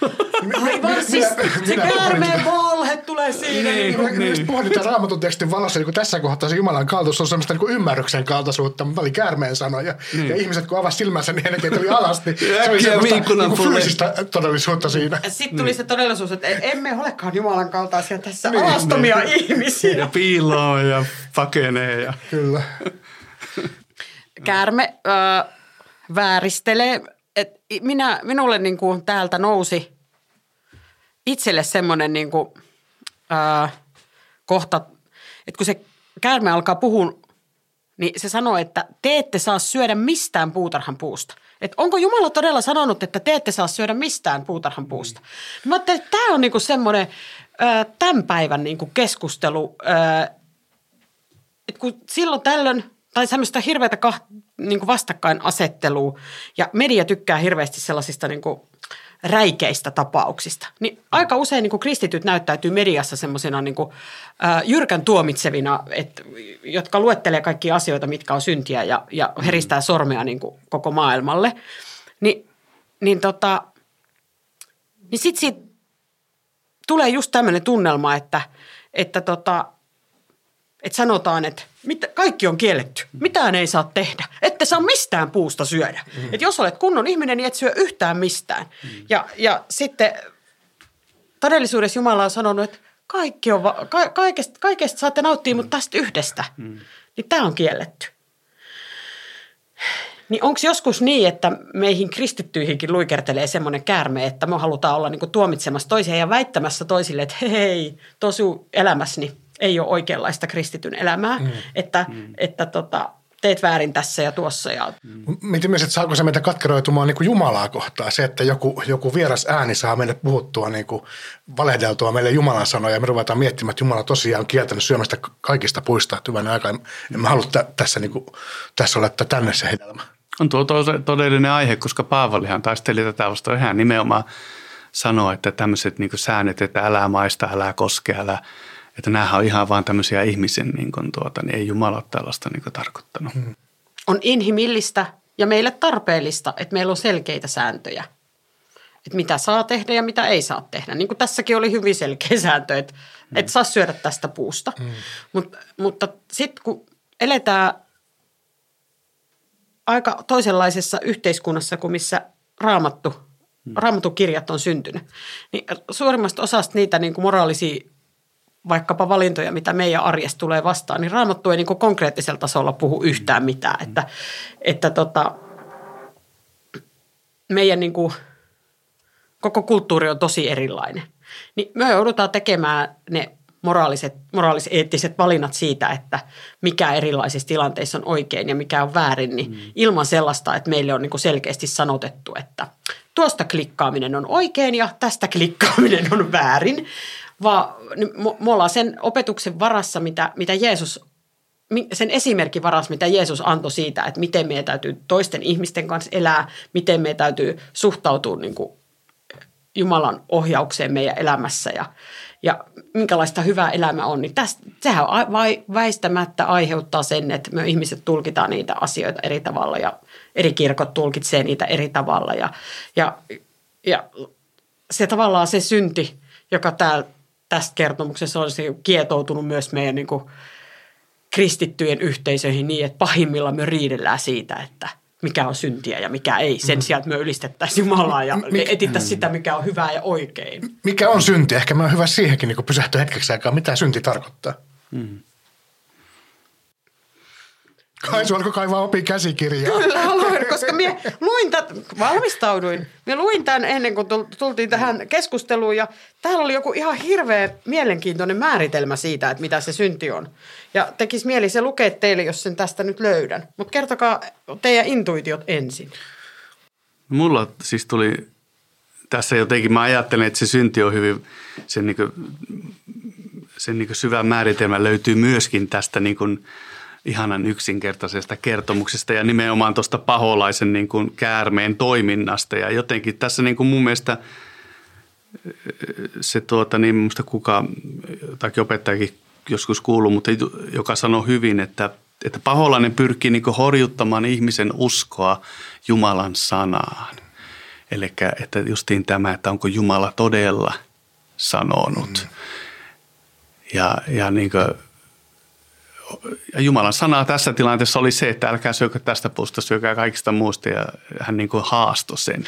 Aivan siis se käärmeen valhe tulee siinä. Niin, niin, niin. Just pohditaan raamatun tekstin valossa, niin tässä kohtaa se Jumalan kaltaisuus on semmoista niin ymmärryksen kaltaisuutta, mutta oli käärmeen sanoja. Niin. Ja ihmiset kun avasivat silmänsä, niin ennenkin tuli alasti. Se oli semmoista niin fyysistä todellisuutta siinä. Sitten tuli niin. se todellisuus, että emme olekaan Jumalan kaltaisia tässä niin, alastomia niin. ihmisiä. Ja piiloo ja pakenee. Ja. Kyllä. Käärme ö, vääristelee. Minä, minulle niin kuin täältä nousi itselle semmoinen niin kuin, ää, kohta, että kun se käärme alkaa puhua, niin se sanoo, että te ette saa syödä mistään puutarhan puusta. Että onko Jumala todella sanonut, että te ette saa syödä mistään puutarhan puusta? Mm. Mä että tämä on niinku semmoinen tämän päivän niinku keskustelu, ää, että kun silloin tällöin, tai semmoista hirveätä kah, niinku vastakkainasettelua, ja media tykkää hirveästi sellaisista niinku räikeistä tapauksista. Niin aika usein niin kuin kristityt näyttäytyy mediassa semmoisena niin jyrkän tuomitsevina, et, jotka luettelee kaikki asioita, mitkä on syntiä ja, ja heristää mm. sormea niin kuin koko maailmalle. Ni, niin tota, niin sitten siitä tulee just tämmöinen tunnelma, että, että tota, että sanotaan, että mit, kaikki on kielletty. Mitään ei saa tehdä. Ette saa mistään puusta syödä. Mm. Et jos olet kunnon ihminen, niin et syö yhtään mistään. Mm. Ja, ja sitten todellisuudessa Jumala on sanonut, että kaikki on, va- ka- kaikesta, kaikesta saatte nauttia, mutta tästä yhdestä. Mm. Niin tämä on kielletty. Niin onko joskus niin, että meihin kristittyihinkin luikertelee semmoinen käärme, että me halutaan olla niinku tuomitsemassa toisia ja väittämässä toisille, että hei, tosu elämässäni ei ole oikeanlaista kristityn elämää, mm. että, mm. että tota, teet väärin tässä ja tuossa. Ja... Mm. Mietin myös, että saako se meitä katkeroitumaan niin kuin Jumalaa kohtaan. Se, että joku, joku vieras ääni saa meidät puhuttua, niin kuin valehdeltua meille Jumalan sanoja ja me ruvetaan miettimään, että Jumala tosiaan on kieltänyt syömästä kaikista puista, että hyvänä aika. En mä halua t- tässä, niin kuin, tässä olla että tänne se hedelmä. On tuo todellinen aihe, koska Paavalihan taisteli tätä vastaan ihan nimenomaan sanoa, että tämmöiset niin säännöt, että älä maista, älä koske, älä että nämähän on ihan vain tämmöisiä ihmisen, niin kuin tuota, niin ei Jumala ole tällaista niin kuin tarkoittanut. Hmm. On inhimillistä ja meille tarpeellista, että meillä on selkeitä sääntöjä. Että mitä saa tehdä ja mitä ei saa tehdä. Niin kuin tässäkin oli hyvin selkeä sääntö, että hmm. et saa syödä tästä puusta. Hmm. Mut, mutta sitten kun eletään aika toisenlaisessa yhteiskunnassa kuin missä raamattu, hmm. raamattu kirjat on syntynyt, niin suurimmasta osasta niitä niin kuin moraalisia vaikkapa valintoja, mitä meidän arjesta tulee vastaan, niin raamattu ei niin kuin konkreettisella tasolla puhu yhtään mitään. Että, että tota, meidän niin kuin, koko kulttuuri on tosi erilainen. Niin me joudutaan tekemään ne moraaliset, moraaliseettiset valinnat siitä, että mikä erilaisissa tilanteissa on oikein ja mikä on väärin, niin mm. ilman sellaista, että meille on niin kuin selkeästi sanotettu, että tuosta klikkaaminen on oikein ja tästä klikkaaminen on väärin, vaan niin me ollaan sen opetuksen varassa, mitä, mitä Jeesus sen esimerkin varas, mitä Jeesus antoi siitä, että miten meidän täytyy toisten ihmisten kanssa elää, miten meidän täytyy suhtautua niin kuin Jumalan ohjaukseen meidän elämässä ja, ja minkälaista hyvää elämä on, niin tästä, sehän väistämättä aiheuttaa sen, että me ihmiset tulkitaan niitä asioita eri tavalla ja eri kirkot tulkitsee niitä eri tavalla. Ja, ja, ja se tavallaan se synti, joka täällä tästä kertomuksessa on kietoutunut myös meidän niin kuin kristittyjen yhteisöihin niin, että pahimmilla me riidellään siitä, että – mikä on syntiä ja mikä ei. Sen mm. sijaan, että me ylistettäisiin Jumalaa ja Mik, etittäisiin sitä, mikä on hyvää ja oikein. Mikä on synti? Ehkä me on hyvä siihenkin niin pysähtyä hetkeksi aikaa. Mitä synti tarkoittaa? Mm. Kai alkoi kaivaa opi käsikirjaa. Kyllä haluan, koska minä luin tämän, valmistauduin. Minä luin tämän ennen kuin tultiin tähän keskusteluun ja täällä oli joku ihan hirveä mielenkiintoinen määritelmä siitä, että mitä se synti on. Ja tekisi mieli se lukea teille, jos sen tästä nyt löydän. Mutta kertokaa teidän intuitiot ensin. Mulla siis tuli tässä jotenkin, mä ajattelen, että se synti on hyvin, sen, niin kuin, sen niin syvä määritelmä löytyy myöskin tästä niin kuin, ihanan yksinkertaisesta kertomuksesta ja nimenomaan tuosta paholaisen niin kuin käärmeen toiminnasta. Ja jotenkin tässä niin kuin mun mielestä se tuota, niin minusta kuka, tai opettajakin joskus kuuluu, mutta joka sanoi hyvin, että, että paholainen pyrkii niin horjuttamaan ihmisen uskoa Jumalan sanaan. Eli että justiin tämä, että onko Jumala todella sanonut. Mm. Ja, ja niin kuin, Jumalan sana tässä tilanteessa oli se, että älkää syökö tästä puusta, syökää kaikista muusta ja hän niin kuin haastoi sen.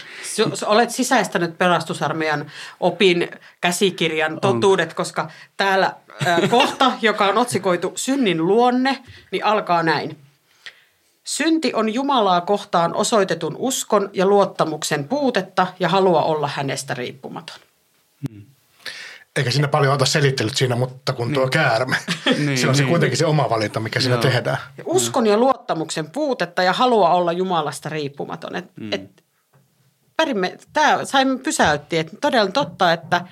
Olet sisäistänyt pelastusarmeijan opin käsikirjan totuudet, on. koska täällä äh, kohta, joka on otsikoitu synnin luonne, niin alkaa näin. Synti on Jumalaa kohtaan osoitetun uskon ja luottamuksen puutetta ja halua olla hänestä riippumaton. Eikä siinä paljon ota selittelyt siinä, mutta kun tuo niin. käärme, niin, se on se niin. kuitenkin se oma valinta, mikä siinä tehdään. Ja uskon ja luottamuksen puutetta ja halua olla Jumalasta riippumaton. Et, mm. et, pärimme, tämä saimme pysäytti, että todella totta, että,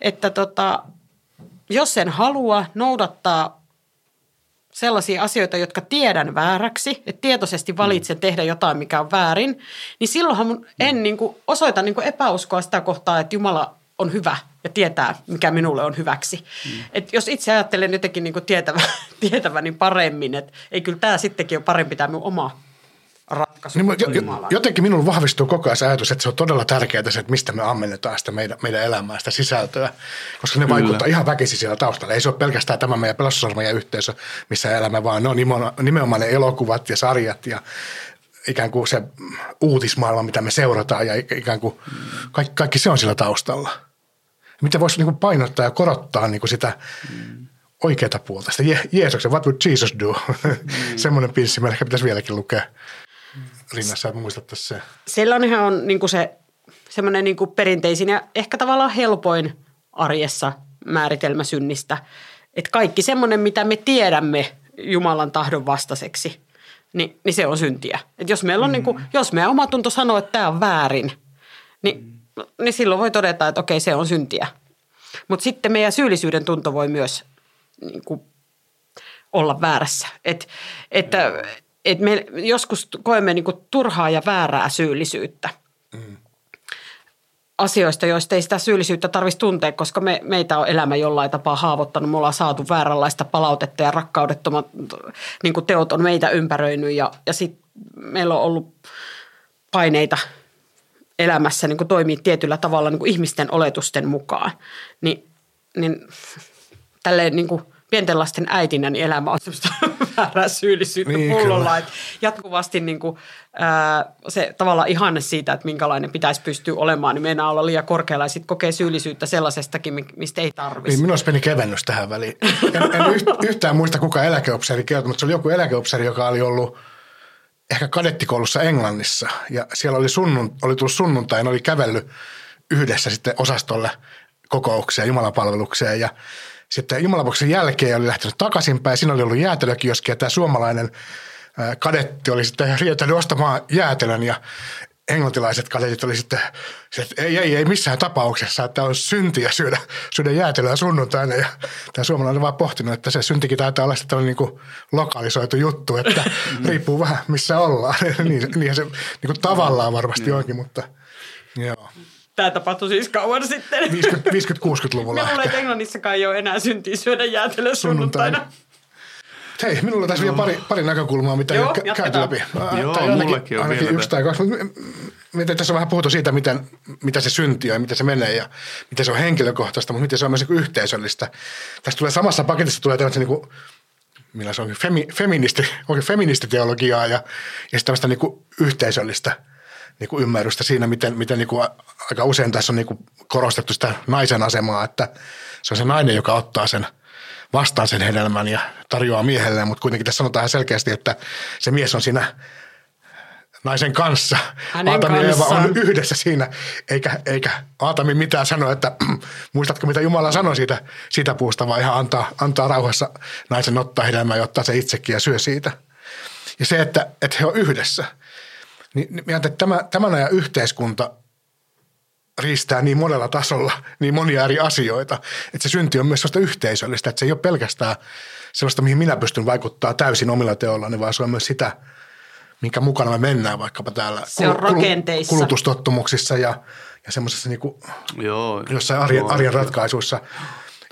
että tota, jos en halua noudattaa sellaisia asioita, jotka tiedän vääräksi, että tietoisesti valitsen mm. tehdä jotain, mikä on väärin, niin silloinhan en mm. niin kuin, osoita niin kuin epäuskoa sitä kohtaa, että Jumala on hyvä ja tietää, mikä minulle on hyväksi. Mm. Et jos itse ajattelen jotenkin niin tietävä, tietäväni paremmin, että ei kyllä tämä sittenkin ole parempi tämä minun oma ratkaisu. Niin, jo, jotenkin minulla vahvistuu koko ajan se ajatus, että se on todella tärkeää se, että mistä me ammennetaan sitä meidän, meidän elämää, sitä sisältöä, koska ne Kyllä. vaikuttaa ihan väkisi siellä taustalla. Ei se ole pelkästään tämä meidän pelastusarmeijan yhteisö, missä elämme, vaan ne on nimenomaan ne elokuvat ja sarjat ja ikään kuin se uutismaailma, mitä me seurataan ja ikään kuin kaikki, kaikki se on sillä taustalla – miten voisi niin painottaa ja korottaa niin kuin sitä mm. oikeata puolta, sitä Je- Jeesuksen, what would Jesus do? Mm. Semmoinen pinssi meillä ehkä pitäisi vieläkin lukea rinnassa, että muistattaisiin se. Sellainenhan on niin kuin se semmoinen niin kuin perinteisin ja ehkä tavallaan helpoin arjessa määritelmä synnistä. Että kaikki semmoinen, mitä me tiedämme Jumalan tahdon vastaiseksi, niin, niin se on syntiä. Et jos meillä on mm. niin kuin, jos meidän omatunto sanoo, että tämä on väärin, niin mm niin silloin voi todeta, että okei, se on syntiä. Mutta sitten meidän syyllisyyden tunto voi myös niin kuin, olla väärässä. Et, että et me joskus koemme niin kuin, turhaa ja väärää syyllisyyttä. Mm. Asioista, joista ei sitä syyllisyyttä tarvitsisi tuntea, koska me, meitä on elämä jollain tapaa haavoittanut. Me ollaan saatu vääränlaista palautetta ja rakkaudettomat niin kuin teot on meitä ympäröinyt ja, ja sitten meillä on ollut paineita – elämässä niin kuin toimii tietyllä tavalla niin kuin ihmisten oletusten mukaan. Ni, niin tälleen niin kuin pienten lasten äitinä, niin elämä on semmoista väärää syyllisyyttä Niin, pullolla. Että jatkuvasti niin kuin, ää, se tavallaan ihanne siitä, että minkälainen pitäisi pystyä olemaan, niin meinaa olla liian korkealla ja sitten kokee syyllisyyttä sellaisestakin, mi- mistä ei tarvitsisi. Niin minulla olisi pieni kevennys tähän väliin. En, en yht, yhtään muista, kuka eläkeopseri kertoi, mutta se oli joku eläkeopseri, joka oli ollut ehkä kadettikoulussa Englannissa. Ja siellä oli, sunnun, oli tullut sunnuntai, oli kävellyt yhdessä sitten osastolle kokoukseen, jumalapalvelukseen. Ja sitten jumalapalveluksen jälkeen oli lähtenyt takaisinpäin. Siinä oli ollut jäätelökioski ja tämä suomalainen kadetti oli sitten rientänyt ostamaan jäätelön ja englantilaiset kadetit oli sitten, se, että ei, ei, ei missään tapauksessa, että on syntiä syödä, syödä jäätelöä sunnuntaina. Ja tämä suomalainen on vaan pohtinut, että se syntikin taitaa olla sitten niin kuin lokalisoitu juttu, että riippuu vähän missä ollaan. niin, niinhän se niin kuin tavallaan varmasti onkin, mutta joo. Tämä tapahtui siis kauan sitten. 50, 50-60-luvulla Mä luulen, että Englannissakaan ei ole enää syntiä syödä jäätelöä sunnuntaina. Hei, minulla tässä vielä pari, pari näkökulmaa, mitä ei Joo, ole kä- käyty läpi. Joo, tai ainakin, mullakin on ainakin vielä yksi tai kaksi. Miten tässä on vähän puhuttu siitä, miten, mitä se synti on ja miten se menee ja miten se on henkilökohtaista, mutta miten se on myös niin yhteisöllistä. Tässä tulee samassa paketissa tulee tämmöistä niin kuin, millä se on, femi, feministi, oikein feministiteologiaa ja, ja sitten tämmöistä niin kuin yhteisöllistä niin kuin ymmärrystä siinä, miten, miten niin kuin aika usein tässä on niin kuin korostettu sitä naisen asemaa, että se on se nainen, joka ottaa sen vastaan sen hedelmän ja tarjoaa miehelleen, mutta kuitenkin tässä sanotaan selkeästi, että se mies on siinä naisen kanssa. Hänen Aatami ja Eeva on yhdessä siinä, eikä, eikä Aatami mitään sano, että muistatko mitä Jumala sanoi siitä, siitä puusta, vaan ihan antaa, antaa rauhassa naisen ottaa hedelmää ja ottaa se itsekin ja syö siitä. Ja se, että, että he on yhdessä, niin, niin että tämä, tämän ajan yhteiskunta riistää niin monella tasolla niin monia eri asioita, että se synti on myös sellaista yhteisöllistä, että se ei ole pelkästään sellaista, mihin minä pystyn vaikuttaa täysin omilla teollani, vaan se on myös sitä, minkä mukana me mennään vaikkapa täällä Se on rakenteissa. kulutustottumuksissa ja, ja semmoisessa niin kuin Joo. jossain arjen, Joo. arjen ratkaisuissa,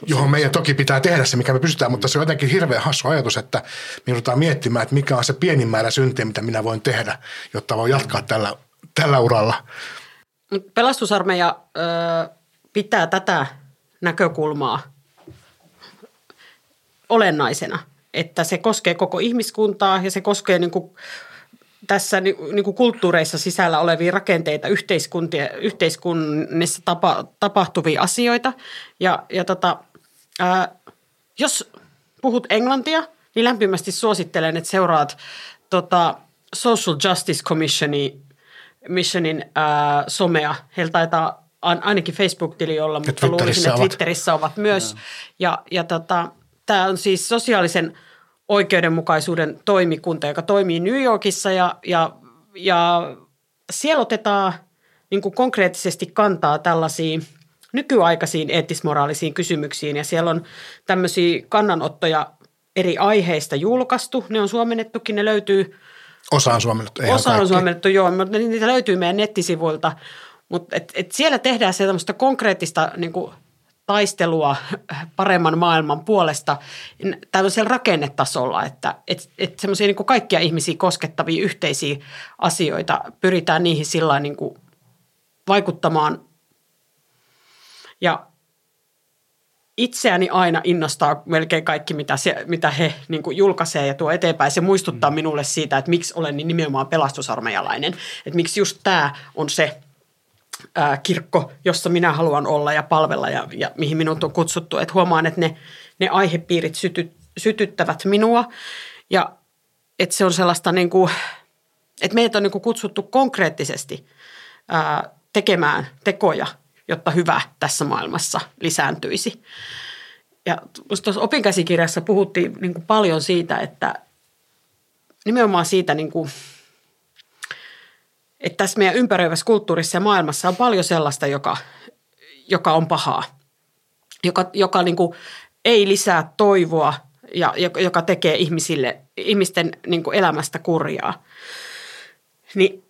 johon meidän toki pitää tehdä se, mikä me pystytään, mutta se on jotenkin hirveän hassu ajatus, että me joudutaan miettimään, että mikä on se pienin määrä syntiä, mitä minä voin tehdä, jotta voin jatkaa tällä, tällä uralla. Pelastusarmeija ö, pitää tätä näkökulmaa olennaisena, että se koskee koko ihmiskuntaa ja se koskee niin kuin tässä ni- niin kuin kulttuureissa sisällä olevia rakenteita, yhteiskuntia, yhteiskunnissa tapa, tapahtuvia asioita. Ja, ja tota, ää, jos puhut englantia, niin lämpimästi suosittelen, että seuraat tota, Social Justice Commissionin missionin ää, somea. Heillä taitaa ainakin Facebook-tili olla, mutta Twitterissä luulisin, että ovat. Twitterissä ovat myös. Ja, ja tota, tämä on siis sosiaalisen oikeudenmukaisuuden toimikunta, joka toimii New Yorkissa ja, ja, ja siellä otetaan niin kuin konkreettisesti kantaa tällaisiin nykyaikaisiin eettismoraalisiin kysymyksiin ja siellä on tämmöisiä kannanottoja eri aiheista julkaistu. Ne on suomennettukin, ne löytyy Osa on suomennettu, ei Osa on suomennettu, joo, mutta niitä löytyy meidän nettisivuilta. Mutta et, et siellä tehdään se tämmöistä konkreettista niin kuin, taistelua paremman maailman puolesta tämmöisellä rakennetasolla, että et, et semmoisia niin kaikkia ihmisiä koskettavia yhteisiä asioita pyritään niihin sillä niin kuin vaikuttamaan. Ja itseäni aina innostaa melkein kaikki, mitä, se, mitä he niin kuin julkaisee ja tuo eteenpäin. Se muistuttaa minulle siitä, että miksi olen niin nimenomaan pelastusarmeijalainen. Että miksi just tämä on se ää, kirkko, jossa minä haluan olla ja palvella ja, ja mihin minut on kutsuttu. Että huomaan, että ne, ne aihepiirit syty, sytyttävät minua ja että se on sellaista niin kuin, että meitä on niin kuin kutsuttu konkreettisesti ää, tekemään tekoja, jotta hyvä tässä maailmassa lisääntyisi. Ja tuossa opinkäsikirjassa puhuttiin niin kuin paljon siitä, että nimenomaan siitä, niin kuin, että tässä meidän ympäröivässä kulttuurissa ja maailmassa on paljon sellaista, joka, joka on pahaa, joka, joka niin kuin ei lisää toivoa ja joka tekee ihmisille, ihmisten niin kuin elämästä kurjaa. Niin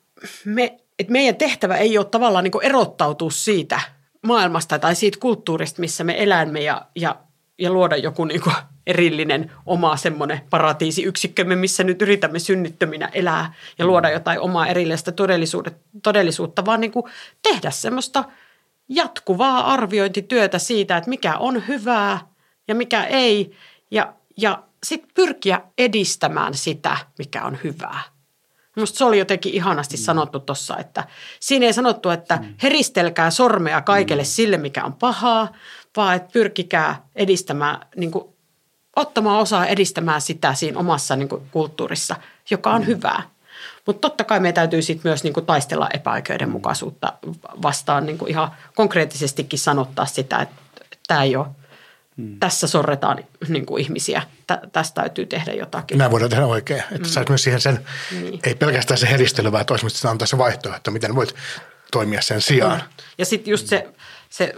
me, että meidän tehtävä ei ole tavallaan niin erottautua siitä maailmasta tai siitä kulttuurista, missä me elämme ja, ja, ja luoda joku niin kuin erillinen oma semmoinen paratiisiyksikkömme, missä nyt yritämme synnittöminä elää ja luoda jotain omaa erillistä todellisuutta, vaan niin kuin tehdä semmoista jatkuvaa arviointityötä siitä, että mikä on hyvää ja mikä ei Ja, ja sitten pyrkiä edistämään sitä, mikä on hyvää. Minusta se oli jotenkin ihanasti sanottu tuossa, että siinä ei sanottu, että heristelkää sormea kaikelle sille, mikä on pahaa, vaan että pyrkikää edistämään, niin kuin, ottamaan osaa edistämään sitä siinä omassa niin kuin, kulttuurissa, joka on hyvää. Mutta totta kai meidän täytyy sitten myös niin kuin, taistella epäoikeudenmukaisuutta vastaan niin kuin ihan konkreettisestikin sanottaa sitä, että tämä ei ole, hmm. tässä sorretaan niin kuin, ihmisiä, Tä, tästä täytyy tehdä jotakin. Näin voidaan tehdä oikein, että mm. saisi myös siihen sen, niin. ei pelkästään se heristely, vaan toisaalta antaa se vaihtoehto, miten voit toimia sen sijaan. Mm. Ja sitten just se se,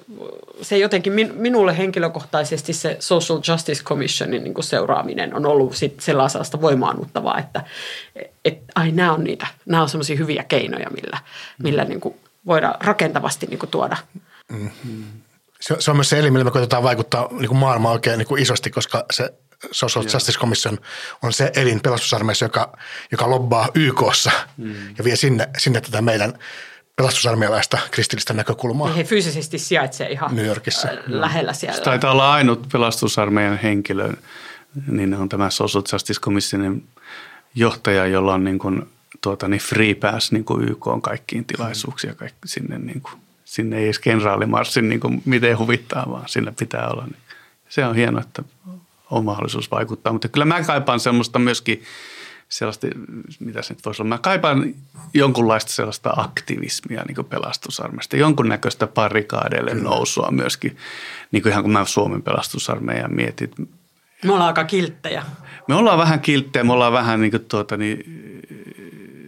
se jotenkin min, minulle henkilökohtaisesti se Social Justice Commissionin niin seuraaminen on ollut sit sellaista voimaannuttavaa, että et, ai nämä on niitä, nämä on semmoisia hyviä keinoja, millä, millä niin kuin voidaan rakentavasti niin kuin tuoda. Mm-hmm. Se, se on myös se elin, millä me koitetaan vaikuttaa niin kuin maailmaan oikein niin kuin isosti, koska se Social Joo. Justice Commission on se elin pelastusarmeissa, joka, joka lobbaa YKssa mm. ja vie sinne, sinne tätä meidän – pelastusarmeilaista kristillistä näkökulmaa. He fyysisesti sijaitsee ihan New Yorkissa. lähellä siellä. Se taitaa olla ainut pelastusarmeijan henkilö, niin on tämä Social Justice Commissionin johtaja, jolla on niin kuin, tuota, niin free pass niin kuin YK on kaikkiin tilaisuuksiin ja kaikki sinne, niin kuin, sinne ei edes kenraalimarssin niin kuin, miten huvittaa, vaan sinne pitää olla. Niin. Se on hienoa, että on mahdollisuus vaikuttaa, mutta kyllä mä kaipaan semmoista myöskin – sellaista, mitä se nyt voisi olla. Mä kaipaan jonkunlaista sellaista aktivismia niin pelastusarmeista, jonkunnäköistä parikaadeille Kyllä. nousua myöskin, niin kuin ihan kun mä Suomen pelastusarmeijan mietin. Me ollaan aika kilttejä. Me ollaan vähän kilttejä, me ollaan vähän niin kuin tuota, niin,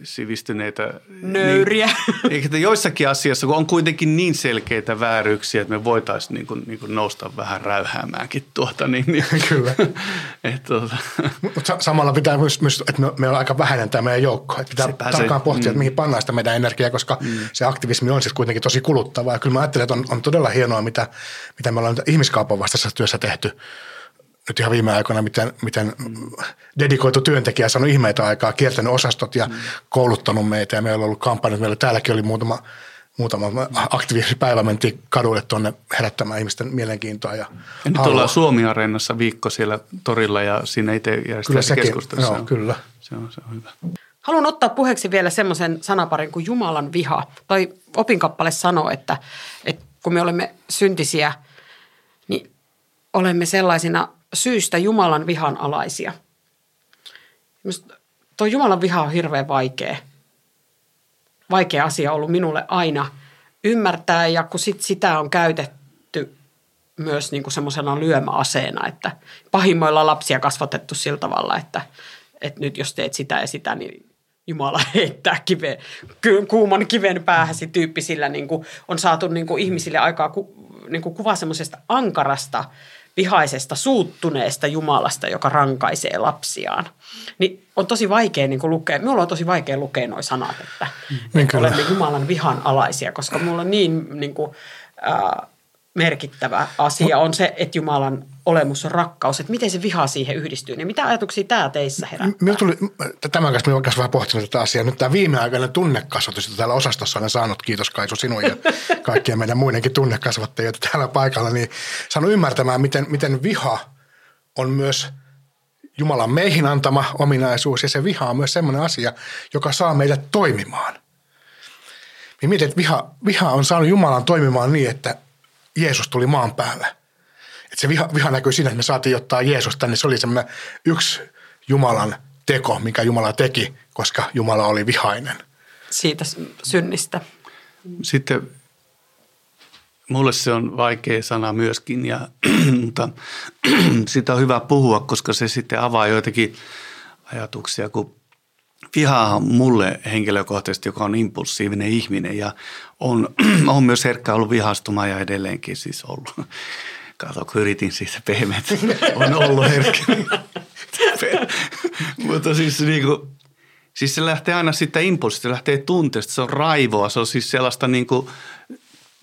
sivistyneitä. Nöyriä. Niin, että joissakin asioissa kun on kuitenkin niin selkeitä vääryyksiä, että me voitaisiin niin kuin, niin kuin nousta vähän räyhäämäänkin tuota. Niin, niin. Kyllä. et, tuota. Mutta samalla pitää myös, myös että me, ollaan aika vähäinen tämä meidän joukko. Että pitää pääsee, tarkkaan pohtia, mm. että mihin pannaan sitä meidän energiaa, koska mm. se aktivismi on siis kuitenkin tosi kuluttavaa. Ja kyllä mä ajattelen, että on, on todella hienoa, mitä, mitä me ollaan ihmiskaupan vastaisessa työssä tehty – nyt ihan viime aikoina, miten, miten dedikoitu työntekijä on saanut ihmeitä aikaa, kiertänyt osastot ja mm. kouluttanut meitä. Ja meillä on ollut kampanjat, meillä täälläkin oli muutama, muutama päivä mentiin kaduille tuonne herättämään ihmisten mielenkiintoa. Ja, ja nyt ollaan Suomi-areenassa viikko siellä torilla ja siinä itse järjestetään keskustelussa. Joo, kyllä. Se on, se on hyvä. Haluan ottaa puheeksi vielä semmoisen sanaparin kuin Jumalan viha. Tai opinkappale sanoo, että, että kun me olemme syntisiä, niin olemme sellaisina syystä Jumalan vihan alaisia. tuo Jumalan viha on hirveän vaikea. Vaikea asia ollut minulle aina ymmärtää ja kun sit sitä on käytetty myös niin kuin semmoisena lyömäaseena, että pahimmoilla lapsia kasvatettu sillä tavalla, että, että nyt jos teet sitä ja sitä, niin Jumala heittää kive, kuuman kiven päähäsi tyyppisillä niin kuin on saatu niin kuin ihmisille aikaa ku, niin kuin kuva semmoisesta ankarasta – vihaisesta, suuttuneesta Jumalasta, joka rankaisee lapsiaan. Niin on tosi vaikea niin kuin lukea, minulla on tosi vaikea lukea nuo sanat, että, niin että olemme Jumalan vihan alaisia, koska minulla on niin, niin kuin, äh, merkittävä asia on se, että Jumalan olemus on rakkaus, että miten se viha siihen yhdistyy, niin mitä ajatuksia tämä teissä herättää? Minulla tuli, tämän kanssa minä vähän pohtinut tätä asiaa. Nyt tämä viimeaikainen tunnekasvatus, jota täällä osastossa olen saanut, kiitos Kaisu sinun ja kaikkien meidän muidenkin tunnekasvattajia täällä paikalla, niin saanut ymmärtämään, miten, miten viha on myös Jumalan meihin antama ominaisuus ja se viha on myös sellainen asia, joka saa meidät toimimaan. Niin mietin, että viha, viha on saanut Jumalan toimimaan niin, että Jeesus tuli maan päälle. Et se viha, viha näkyy siinä, että me saatiin ottaa Jeesus tänne. Se oli semmoinen yksi Jumalan teko, mikä Jumala teki, koska Jumala oli vihainen. Siitä synnistä. Sitten mulle se on vaikea sana myöskin, ja, mutta sitä on hyvä puhua, koska se sitten avaa joitakin ajatuksia, kun viha on mulle henkilökohtaisesti, joka on impulsiivinen ihminen ja on, on myös herkkä ollut vihastumaan ja edelleenkin siis ollut. Kato, kun yritin siitä pehmeät, on ollut herkkä. Mutta siis niin kuin, siis se lähtee aina siitä impulsista, se lähtee tunteesta, se on raivoa, se on siis sellaista niin kuin,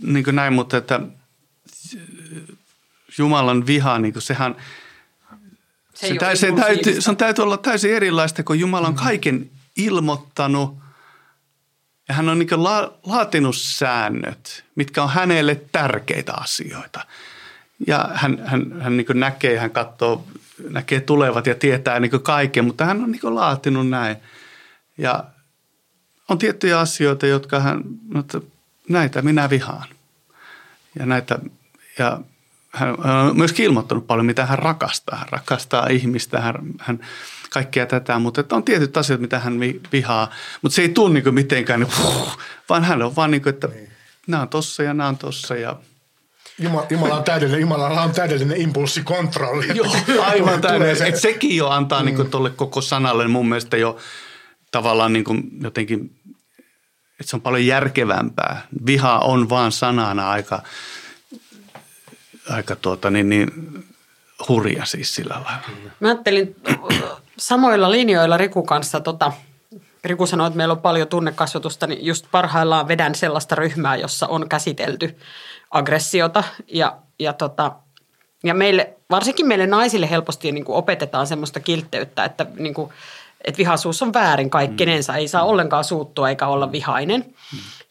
niin kuin näin, mutta että Jumalan viha, niin kuin sehän – se, se, täytyy, se, täytyy, se on täytyy olla täysin erilaista, kun Jumala on mm. kaiken ilmoittanut ja hän on niin la, laatinut säännöt, mitkä on hänelle tärkeitä asioita. Ja hän, hän, hän niin näkee, hän katsoo näkee tulevat ja tietää niin kaiken, mutta hän on niin laatinut näin. Ja on tiettyjä asioita, jotka hän, että näitä minä vihaan. Ja näitä, ja hän on myöskin ilmoittanut paljon, mitä hän rakastaa. Hän rakastaa ihmistä, hän, hän kaikkea tätä, mutta että on tietyt asiat, mitä hän vihaa. Mutta se ei tule niin mitenkään, niin, puh, vaan hän on vaan niin kuin, että niin. nämä on tossa ja nämä on tossa ja – Jumala, Jumala on täydellinen, Jumala on täydellinen impulssikontrolli. Joo, aivan täydellinen. Se. Et sekin jo antaa niin mm. niin tuolle koko sanalle mun mielestä jo tavallaan niin kuin jotenkin, että se on paljon järkevämpää. Viha on vaan sanana aika, aika tuota, niin, niin, hurja siis sillä lailla. Mä ajattelin samoilla linjoilla Riku kanssa, tota, Riku sanoi, että meillä on paljon tunnekasvatusta, niin just parhaillaan vedän sellaista ryhmää, jossa on käsitelty aggressiota. Ja, ja, tota, ja meille, varsinkin meille naisille helposti niin kuin opetetaan semmoista kiltteyttä, että, niin kuin, että vihaisuus on väärin kaikkinensa, ei saa ollenkaan suuttua eikä olla vihainen.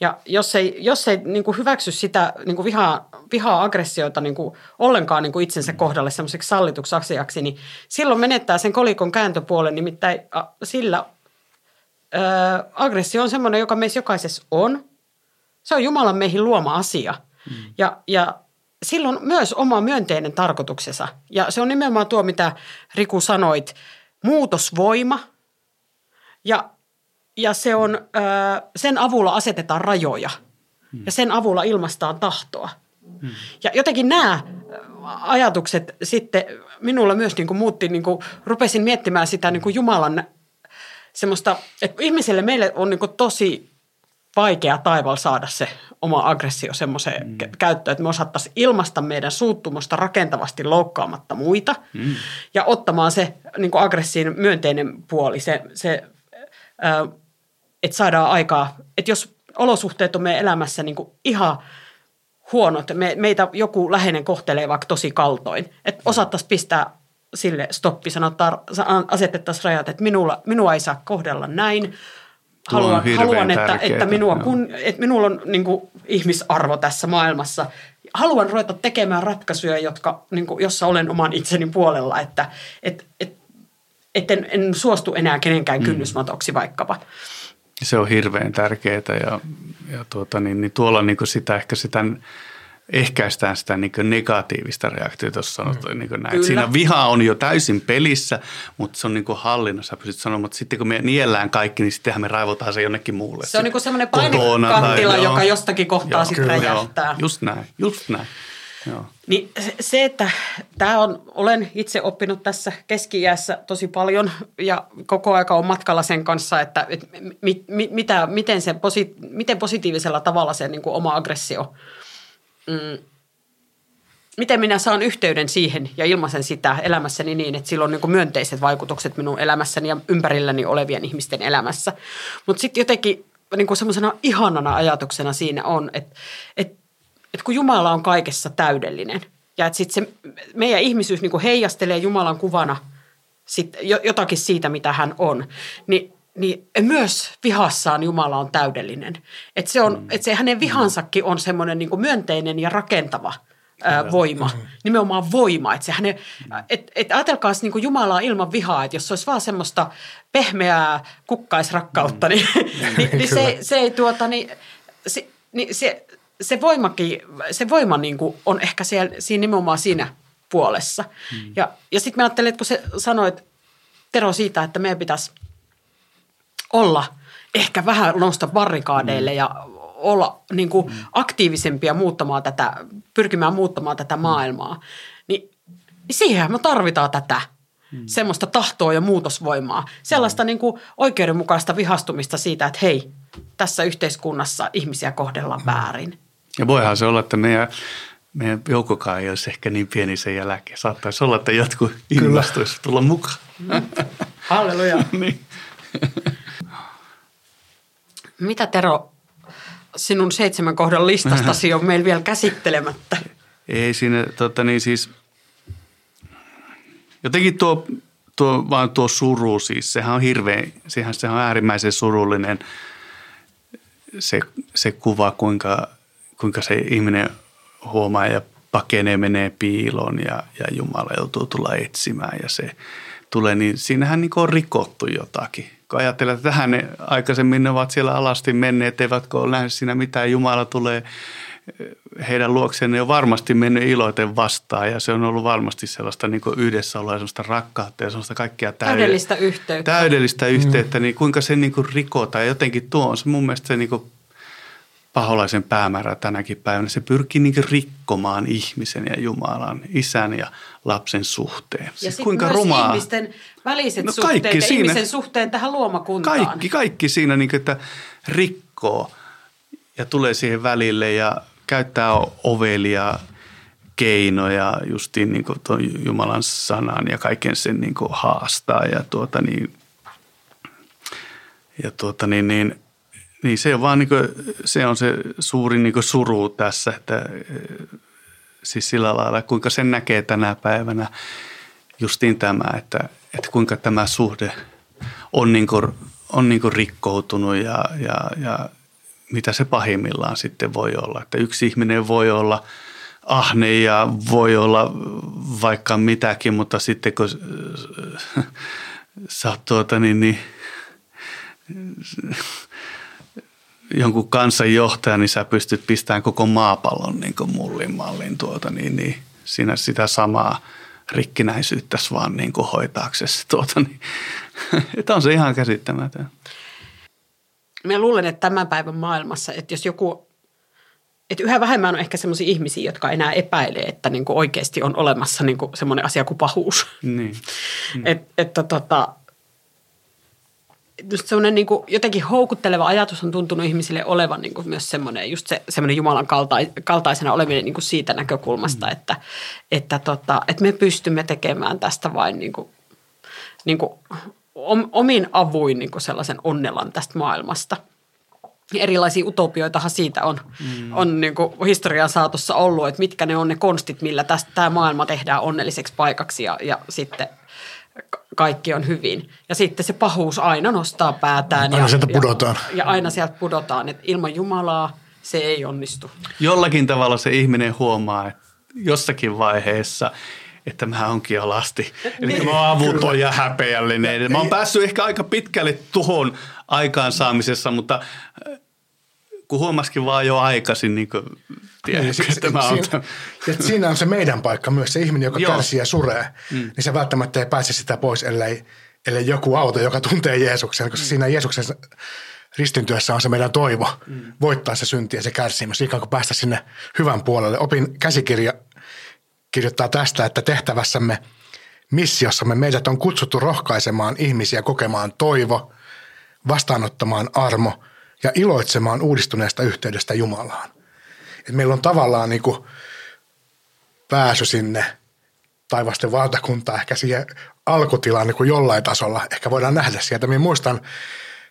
Ja jos ei, jos ei niin kuin hyväksy sitä niin kuin vihaa, vihaa aggressioita niin kuin ollenkaan niin kuin itsensä kohdalle semmoiseksi sallituksi asiaksi, niin silloin menettää sen kolikon kääntöpuolen, nimittäin sillä ö, aggressio on semmoinen, joka meissä jokaisessa on. Se on Jumalan meihin luoma asia – Mm. Ja, ja silloin myös oma myönteinen tarkoituksensa. Ja se on nimenomaan tuo, mitä Riku sanoit, muutosvoima. Ja, ja se on, sen avulla asetetaan rajoja. Mm. Ja sen avulla ilmastaan tahtoa. Mm. Ja jotenkin nämä ajatukset sitten minulla myös niin kuin muutti, niin kuin rupesin miettimään sitä niin kuin Jumalan semmoista, että ihmiselle meille on niin kuin tosi vaikea taivaalla saada se oma aggressio semmoiseen mm. käyttöön, että me osattaisiin ilmaista meidän suuttumusta rakentavasti loukkaamatta muita mm. ja ottamaan se niin kuin aggressin myönteinen puoli, se, se että saadaan aikaa, että jos olosuhteet on meidän elämässä niin kuin ihan huonot, me, meitä joku läheinen kohtelee vaikka tosi kaltoin, että osattaisiin pistää sille stoppi, sanotaan, asetettaisiin rajat, että minulla, minua ei saa kohdella näin, haluan, haluan että, että, minua, kun, että minulla on niin kuin, ihmisarvo tässä maailmassa. Haluan ruveta tekemään ratkaisuja, jotka, niin kuin, jossa olen oman itseni puolella, että et, et, et en, en suostu enää kenenkään mm. kynnysmatoksi vaikkapa. Se on hirveän tärkeää ja, ja tuota, niin, niin tuolla niin kuin sitä ehkä sitä ehkäistään sitä niin negatiivista reaktiota, jos sanot mm. niin näin. Siinä viha on jo täysin pelissä, mutta se on niin hallinnassa. Pystyt sanomaan, mutta sitten kun me niellään kaikki, niin sittenhän me raivotaan se jonnekin muulle. Se on niin semmoinen painekattila, tai, joka joo, jostakin kohtaa sitten räjähtää. Joo, just näin, just näin. Niin se, että tämä on, olen itse oppinut tässä keski tosi paljon ja koko aika on matkalla sen kanssa, että et, mit, mit, mitä, miten, se, miten positiivisella tavalla se niin kuin oma aggressio – mm, miten minä saan yhteyden siihen ja ilmaisen sitä elämässäni niin, että sillä on niin myönteiset vaikutukset minun elämässäni ja ympärilläni olevien ihmisten elämässä. Mutta sitten jotenkin niin semmoisena ihanana ajatuksena siinä on, että, että, että kun Jumala on kaikessa täydellinen ja että sitten se meidän ihmisyys niin heijastelee Jumalan kuvana sit jotakin siitä, mitä hän on, niin niin myös vihassaan Jumala on täydellinen. Että se, on, mm. et se hänen vihansakin on semmoinen niin myönteinen ja rakentava ää, voima, mm. nimenomaan voima. Että hänen, et, et ajatelkaa niin Jumalaa ilman vihaa, että jos se olisi vaan semmoista pehmeää kukkaisrakkautta, mm. niin, niin, niin se, se ei tuota, niin, se, niin se, se voimakin, se voima niin kuin on ehkä siellä, siinä nimenomaan siinä puolessa. Mm. Ja, ja sitten mä ajattelin, että kun se sanoit Tero siitä, että meidän pitäisi – olla ehkä vähän nousta barrikaadeille mm. ja olla niin kuin mm. aktiivisempia muuttamaan tätä, pyrkimään muuttamaan tätä maailmaa, niin, niin siihen me tarvitaan tätä mm. semmoista tahtoa ja muutosvoimaa. Sellaista mm. niin kuin oikeudenmukaista vihastumista siitä, että hei, tässä yhteiskunnassa ihmisiä kohdellaan mm. väärin. Ja voihan se olla, että meidän, meidän joukkokaan ei olisi ehkä niin pieni sen jälkeen. Saattaisi olla, että jotkut innostuisi tulla mukaan. Halleluja. niin. Mitä Tero, sinun seitsemän kohdan listastasi on meillä vielä käsittelemättä? Ei siinä, tota niin siis, jotenkin tuo, tuo, vaan tuo suru siis, sehän on hirveän, sehän, sehän on äärimmäisen surullinen se, se kuva, kuinka, kuinka se ihminen huomaa ja pakenee, menee piiloon ja, ja Jumala joutuu tulla etsimään ja se tulee, niin siinähän niin on rikottu jotakin. Kun ajatellaan, että tähän ne aikaisemmin ne ovat siellä alasti menneet, eivätkö ole nähnyt siinä mitään, Jumala tulee heidän luokseen ne on varmasti mennyt iloiten vastaan ja se on ollut varmasti sellaista niin yhdessäoloa ja sellaista rakkautta ja sellaista kaikkea täydellistä yhteyttä. Täydellistä yhteyttä, mm. niin kuinka se niin kuin rikotaan ja jotenkin tuo on se mun mielestä se niin kuin paholaisen päämäärä tänäkin päivänä. Se pyrkii niin rikkomaan ihmisen ja Jumalan, isän ja lapsen suhteen. Ja siis kuinka rumaa. ihmisten väliset no suhteet ja siinä, ihmisen suhteen tähän luomakuntaan. Kaikki, kaikki siinä, niin kuin, että rikkoo ja tulee siihen välille ja käyttää ovelia keinoja justiin niin kuin tuon Jumalan sanan ja kaiken sen niin kuin haastaa ja tuota niin, ja tuota niin, niin, niin se on vaan niin kuin, se on se suuri niin suru tässä, että siis sillä lailla, kuinka sen näkee tänä päivänä justiin tämä, että, että kuinka tämä suhde on, niin kuin, on niin kuin rikkoutunut ja, ja, ja mitä se pahimmillaan sitten voi olla. Että yksi ihminen voi olla ahne ja voi olla vaikka mitäkin, mutta sitten kun sä oot tuota niin, niin jonkun kansanjohtaja, niin sä pystyt pistämään koko maapallon niin kuin mullin mallin tuota, niin, niin siinä sitä samaa rikkinäisyyttä vaan niin kuin hoitaaksesi. Tuota, niin. Että on se ihan käsittämätön. Mä luulen, että tämän päivän maailmassa, että jos joku, että yhä vähemmän on ehkä sellaisia ihmisiä, jotka enää epäilee, että niin kuin oikeasti on olemassa niin kuin semmoinen asia kuin pahuus. Niin. Mm. Et, että tota, just semmoinen niin kuin jotenkin houkutteleva ajatus on tuntunut ihmisille olevan niin kuin myös semmoinen, just se, semmoinen Jumalan kaltaisena oleminen niin kuin siitä näkökulmasta, mm. että, että, tota, että me pystymme tekemään tästä vain niin kuin, niin kuin omin avuin niin kuin sellaisen onnellan tästä maailmasta. Erilaisia utopioitahan siitä on, mm. on niin kuin historian saatossa ollut, että mitkä ne on ne konstit, millä tästä, tämä maailma tehdään onnelliseksi paikaksi ja, ja sitten kaikki on hyvin. Ja sitten se pahuus aina nostaa päätään. Aina ja, sieltä pudotaan. Ja, ja aina sieltä pudotaan, että ilman Jumalaa se ei onnistu. Jollakin tavalla se ihminen huomaa, että jossakin vaiheessa – että mä onkin alasti. Eli niin. mä oon avuton ja häpeällinen. Mä oon päässyt ehkä aika pitkälle tuhon aikaansaamisessa, mutta kun huomasikin vaan jo aikaisin, niin kuin, tiedätkö, niin, että mä oon... Siinä, että siinä on se meidän paikka myös, se ihminen, joka Joo. kärsii ja suree, mm. niin se välttämättä ei pääse sitä pois, ellei, ellei joku auto, joka tuntee Jeesuksen, koska mm. siinä Jeesuksen ristintyössä on se meidän toivo mm. voittaa se synti ja se kärsimys, ikään kuin päästä sinne hyvän puolelle. Opin käsikirja kirjoittaa tästä, että tehtävässämme missiossamme meidät on kutsuttu rohkaisemaan ihmisiä kokemaan toivo, vastaanottamaan armo ja iloitsemaan uudistuneesta yhteydestä Jumalaan. Et meillä on tavallaan niin kuin pääsy sinne taivasten valtakuntaan, ehkä siihen alkutilaan niin kuin jollain tasolla. Ehkä voidaan nähdä sieltä. Minä muistan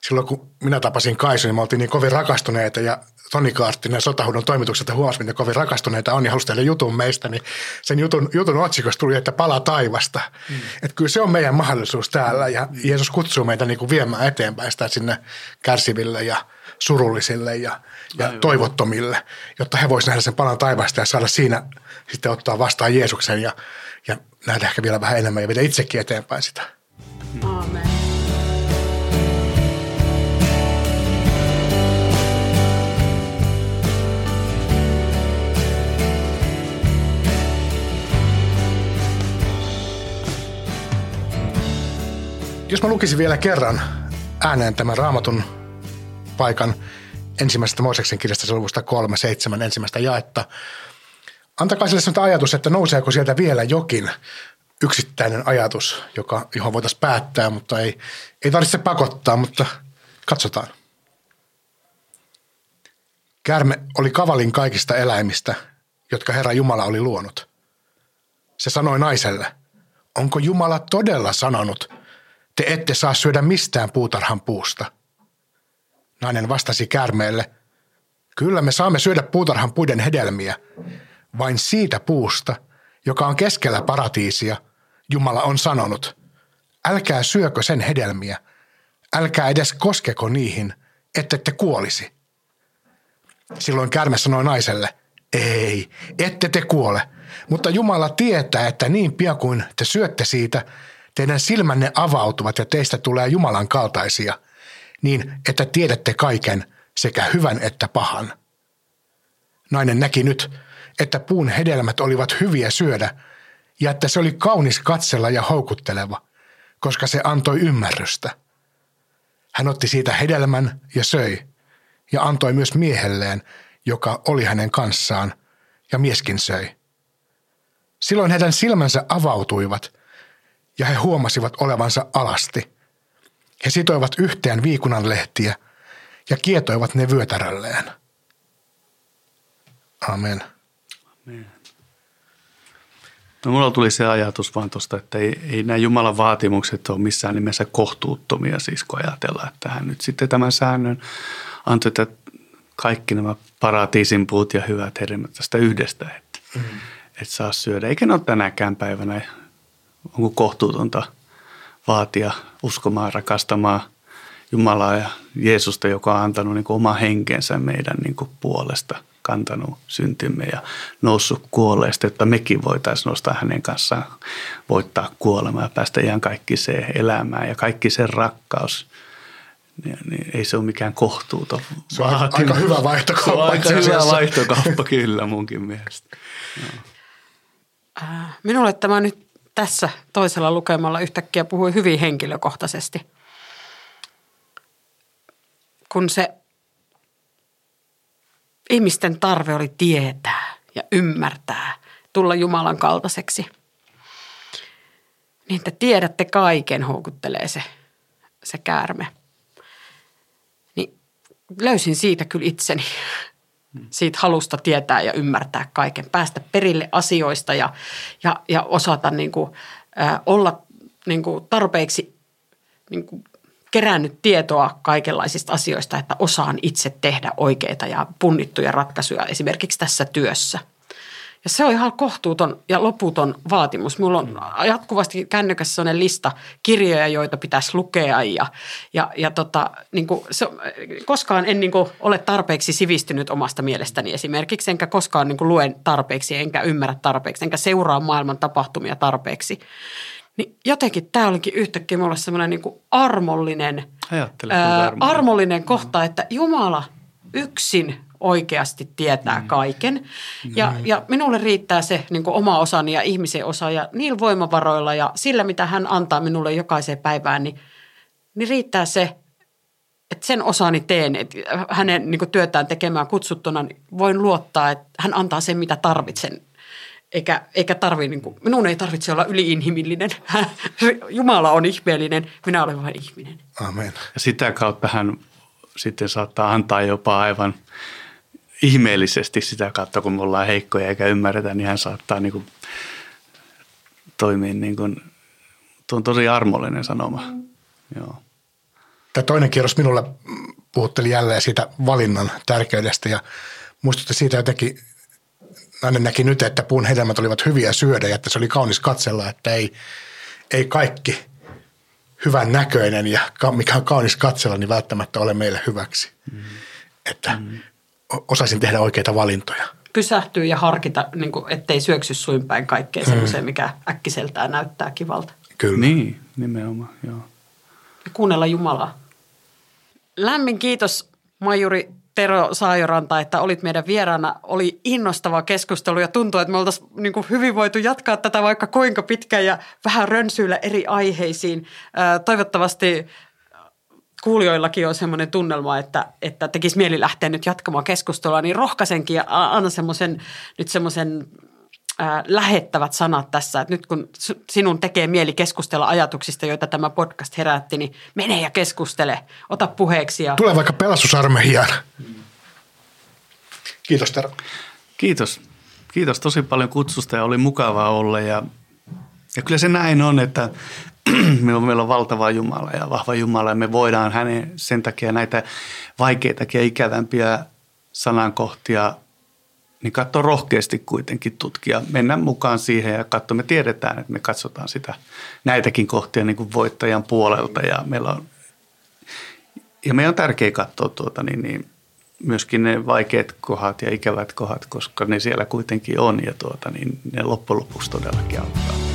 silloin, kun minä tapasin Kaisun, niin me oltiin niin kovin rakastuneita ja Toni Kaarttinen Sotahuudon toimitukselta huomasi, miten kovin rakastuneita on ja halusi teille jutun meistä, niin sen jutun, jutun otsikosta tuli, että pala taivasta. Mm. Että kyllä se on meidän mahdollisuus täällä ja Jeesus kutsuu meitä niin kuin viemään eteenpäin sitä sinne kärsiville ja surullisille ja, ja toivottomille, jotta he voisivat nähdä sen palan taivasta ja saada siinä sitten ottaa vastaan Jeesuksen ja, ja nähdä ehkä vielä vähän enemmän ja viedä itsekin eteenpäin sitä. Aamen. Jos mä lukisin vielä kerran ääneen tämän raamatun paikan ensimmäisestä Mooseksen kirjasta luvusta kolme, seitsemän ensimmäistä jaetta. Antakaa sille sellainen ajatus, että nouseeko sieltä vielä jokin yksittäinen ajatus, joka, johon voitaisiin päättää, mutta ei, ei tarvitse pakottaa, mutta katsotaan. Kärme oli kavalin kaikista eläimistä, jotka Herra Jumala oli luonut. Se sanoi naiselle, onko Jumala todella sanonut – te ette saa syödä mistään puutarhan puusta. Nainen vastasi käärmeelle, kyllä me saamme syödä puutarhan puiden hedelmiä, vain siitä puusta, joka on keskellä paratiisia, Jumala on sanonut, älkää syökö sen hedelmiä, älkää edes koskeko niihin, ette te kuolisi. Silloin kärme sanoi naiselle, ei, ette te kuole. Mutta Jumala tietää, että niin pian kuin te syötte siitä, teidän silmänne avautuvat ja teistä tulee Jumalan kaltaisia, niin että tiedätte kaiken, sekä hyvän että pahan. Nainen näki nyt, että puun hedelmät olivat hyviä syödä ja että se oli kaunis katsella ja houkutteleva, koska se antoi ymmärrystä. Hän otti siitä hedelmän ja söi ja antoi myös miehelleen, joka oli hänen kanssaan, ja mieskin söi. Silloin heidän silmänsä avautuivat ja he huomasivat olevansa alasti. He sitoivat yhteen viikunan lehtiä ja kietoivat ne vyötärölleen. Amen. Amen. No mulla tuli se ajatus vaan tuosta, että ei, ei nämä Jumalan vaatimukset ole missään nimessä kohtuuttomia, siis kun ajatellaan, että hän nyt sitten tämän säännön antoi, että kaikki nämä paratiisin puut ja hyvät hedelmät tästä yhdestä, että, mm. että saa syödä. Eikä ne ole tänäkään päivänä, onko kohtuutonta vaatia uskomaan, rakastamaan Jumalaa ja Jeesusta, joka on antanut niin kuin oma henkensä meidän niin kuin puolesta, kantanut syntimme ja noussut kuolleesta, että mekin voitaisiin nostaa hänen kanssaan, voittaa kuolemaa ja päästä ihan kaikki se elämään ja kaikki se rakkaus – niin, niin ei se ole mikään kohtuuton. Se on aika, aika hyvä vaihtokauppa. Se on aika hyvä vaihtokauppa kyllä munkin mielestä. No. Minulle tämä nyt tässä toisella lukemalla yhtäkkiä puhui hyvin henkilökohtaisesti. Kun se ihmisten tarve oli tietää ja ymmärtää, tulla Jumalan kaltaiseksi. Niin te tiedätte kaiken, houkuttelee se, se käärme – löysin siitä kyllä itseni, siitä halusta tietää ja ymmärtää kaiken, päästä perille asioista ja, ja, ja osata niin kuin, äh, olla niin kuin tarpeeksi niin kuin kerännyt tietoa kaikenlaisista asioista, että osaan itse tehdä oikeita ja punnittuja ratkaisuja esimerkiksi tässä työssä – ja se on ihan kohtuuton ja loputon vaatimus. Mulla on jatkuvasti kännykässä sellainen lista kirjoja, joita pitäisi lukea ja, ja, ja tota, niin kuin se, koskaan en niin kuin ole tarpeeksi sivistynyt omasta mielestäni esimerkiksi, enkä koskaan niin kuin luen tarpeeksi, enkä ymmärrä tarpeeksi, enkä seuraa maailman tapahtumia tarpeeksi. Niin jotenkin tämä olikin yhtäkkiä mulle semmoinen niin armollinen, ää, armollinen kohta, että Jumala yksin oikeasti tietää mm. kaiken. Ja, mm. ja minulle riittää se niin oma osani ja ihmisen osa ja niillä voimavaroilla ja sillä, mitä hän antaa minulle jokaiseen päivään, niin, niin riittää se, että sen osani teen, että hänen niin työtään tekemään kutsuttuna niin voin luottaa, että hän antaa sen, mitä tarvitsen. Eikä, eikä tarvi, niin kuin, minun ei tarvitse olla yliinhimillinen. Jumala on ihmeellinen, minä olen vain ihminen. Amen. Ja sitä kautta hän sitten saattaa antaa jopa aivan – ihmeellisesti sitä kautta, kun me ollaan heikkoja eikä ymmärretä, niin hän saattaa niin kuin toimia niin kuin, tuo on tosi armollinen sanoma. Mm. Joo. Tämä toinen kierros minulle puhutteli jälleen siitä valinnan tärkeydestä ja muistutti siitä jotenkin, nainen näki nyt, että puun hedelmät olivat hyviä syödä ja että se oli kaunis katsella, että ei, ei kaikki hyvän näköinen ja mikä on kaunis katsella, niin välttämättä ole meille hyväksi. Mm. Että mm osaisin tehdä oikeita valintoja. Pysähtyy ja harkita, niin kuin, ettei syöksy suinpäin kaikkea mm. mikä äkkiseltään näyttää kivalta. Kyllä. Niin, nimenomaan, joo. Ja kuunnella Jumalaa. Lämmin kiitos Majuri Tero Saajoranta, että olit meidän vieraana. Oli innostava keskustelu ja tuntuu, että me oltaisiin niin hyvin voitu jatkaa tätä vaikka kuinka pitkään ja vähän rönsyillä eri aiheisiin. Toivottavasti kuulijoillakin on semmoinen tunnelma, että, että tekisi mieli lähteä nyt jatkamaan keskustelua, niin rohkaisenkin ja anna semmoisen, nyt semmoisen äh, lähettävät sanat tässä, että nyt kun sinun tekee mieli keskustella ajatuksista, joita tämä podcast herätti, niin mene ja keskustele, ota puheeksi. Ja... Tule vaikka pelastusarmeijaan. Kiitos Tero. Kiitos. Kiitos tosi paljon kutsusta ja oli mukavaa olla ja, ja kyllä se näin on, että meillä on valtava Jumala ja vahva Jumala ja me voidaan hänen sen takia näitä vaikeitakin ja ikävämpiä sanankohtia niin katsoa rohkeasti kuitenkin tutkia, mennä mukaan siihen ja katsoa. Me tiedetään, että me katsotaan sitä näitäkin kohtia niin kuin voittajan puolelta ja meillä on, ja meidän on tärkeää katsoa tuota, niin, niin, myöskin ne vaikeat kohdat ja ikävät kohdat, koska ne siellä kuitenkin on ja tuota, niin ne loppujen lopuksi todellakin auttaa.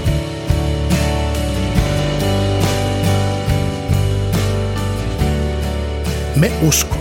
Me uskomme.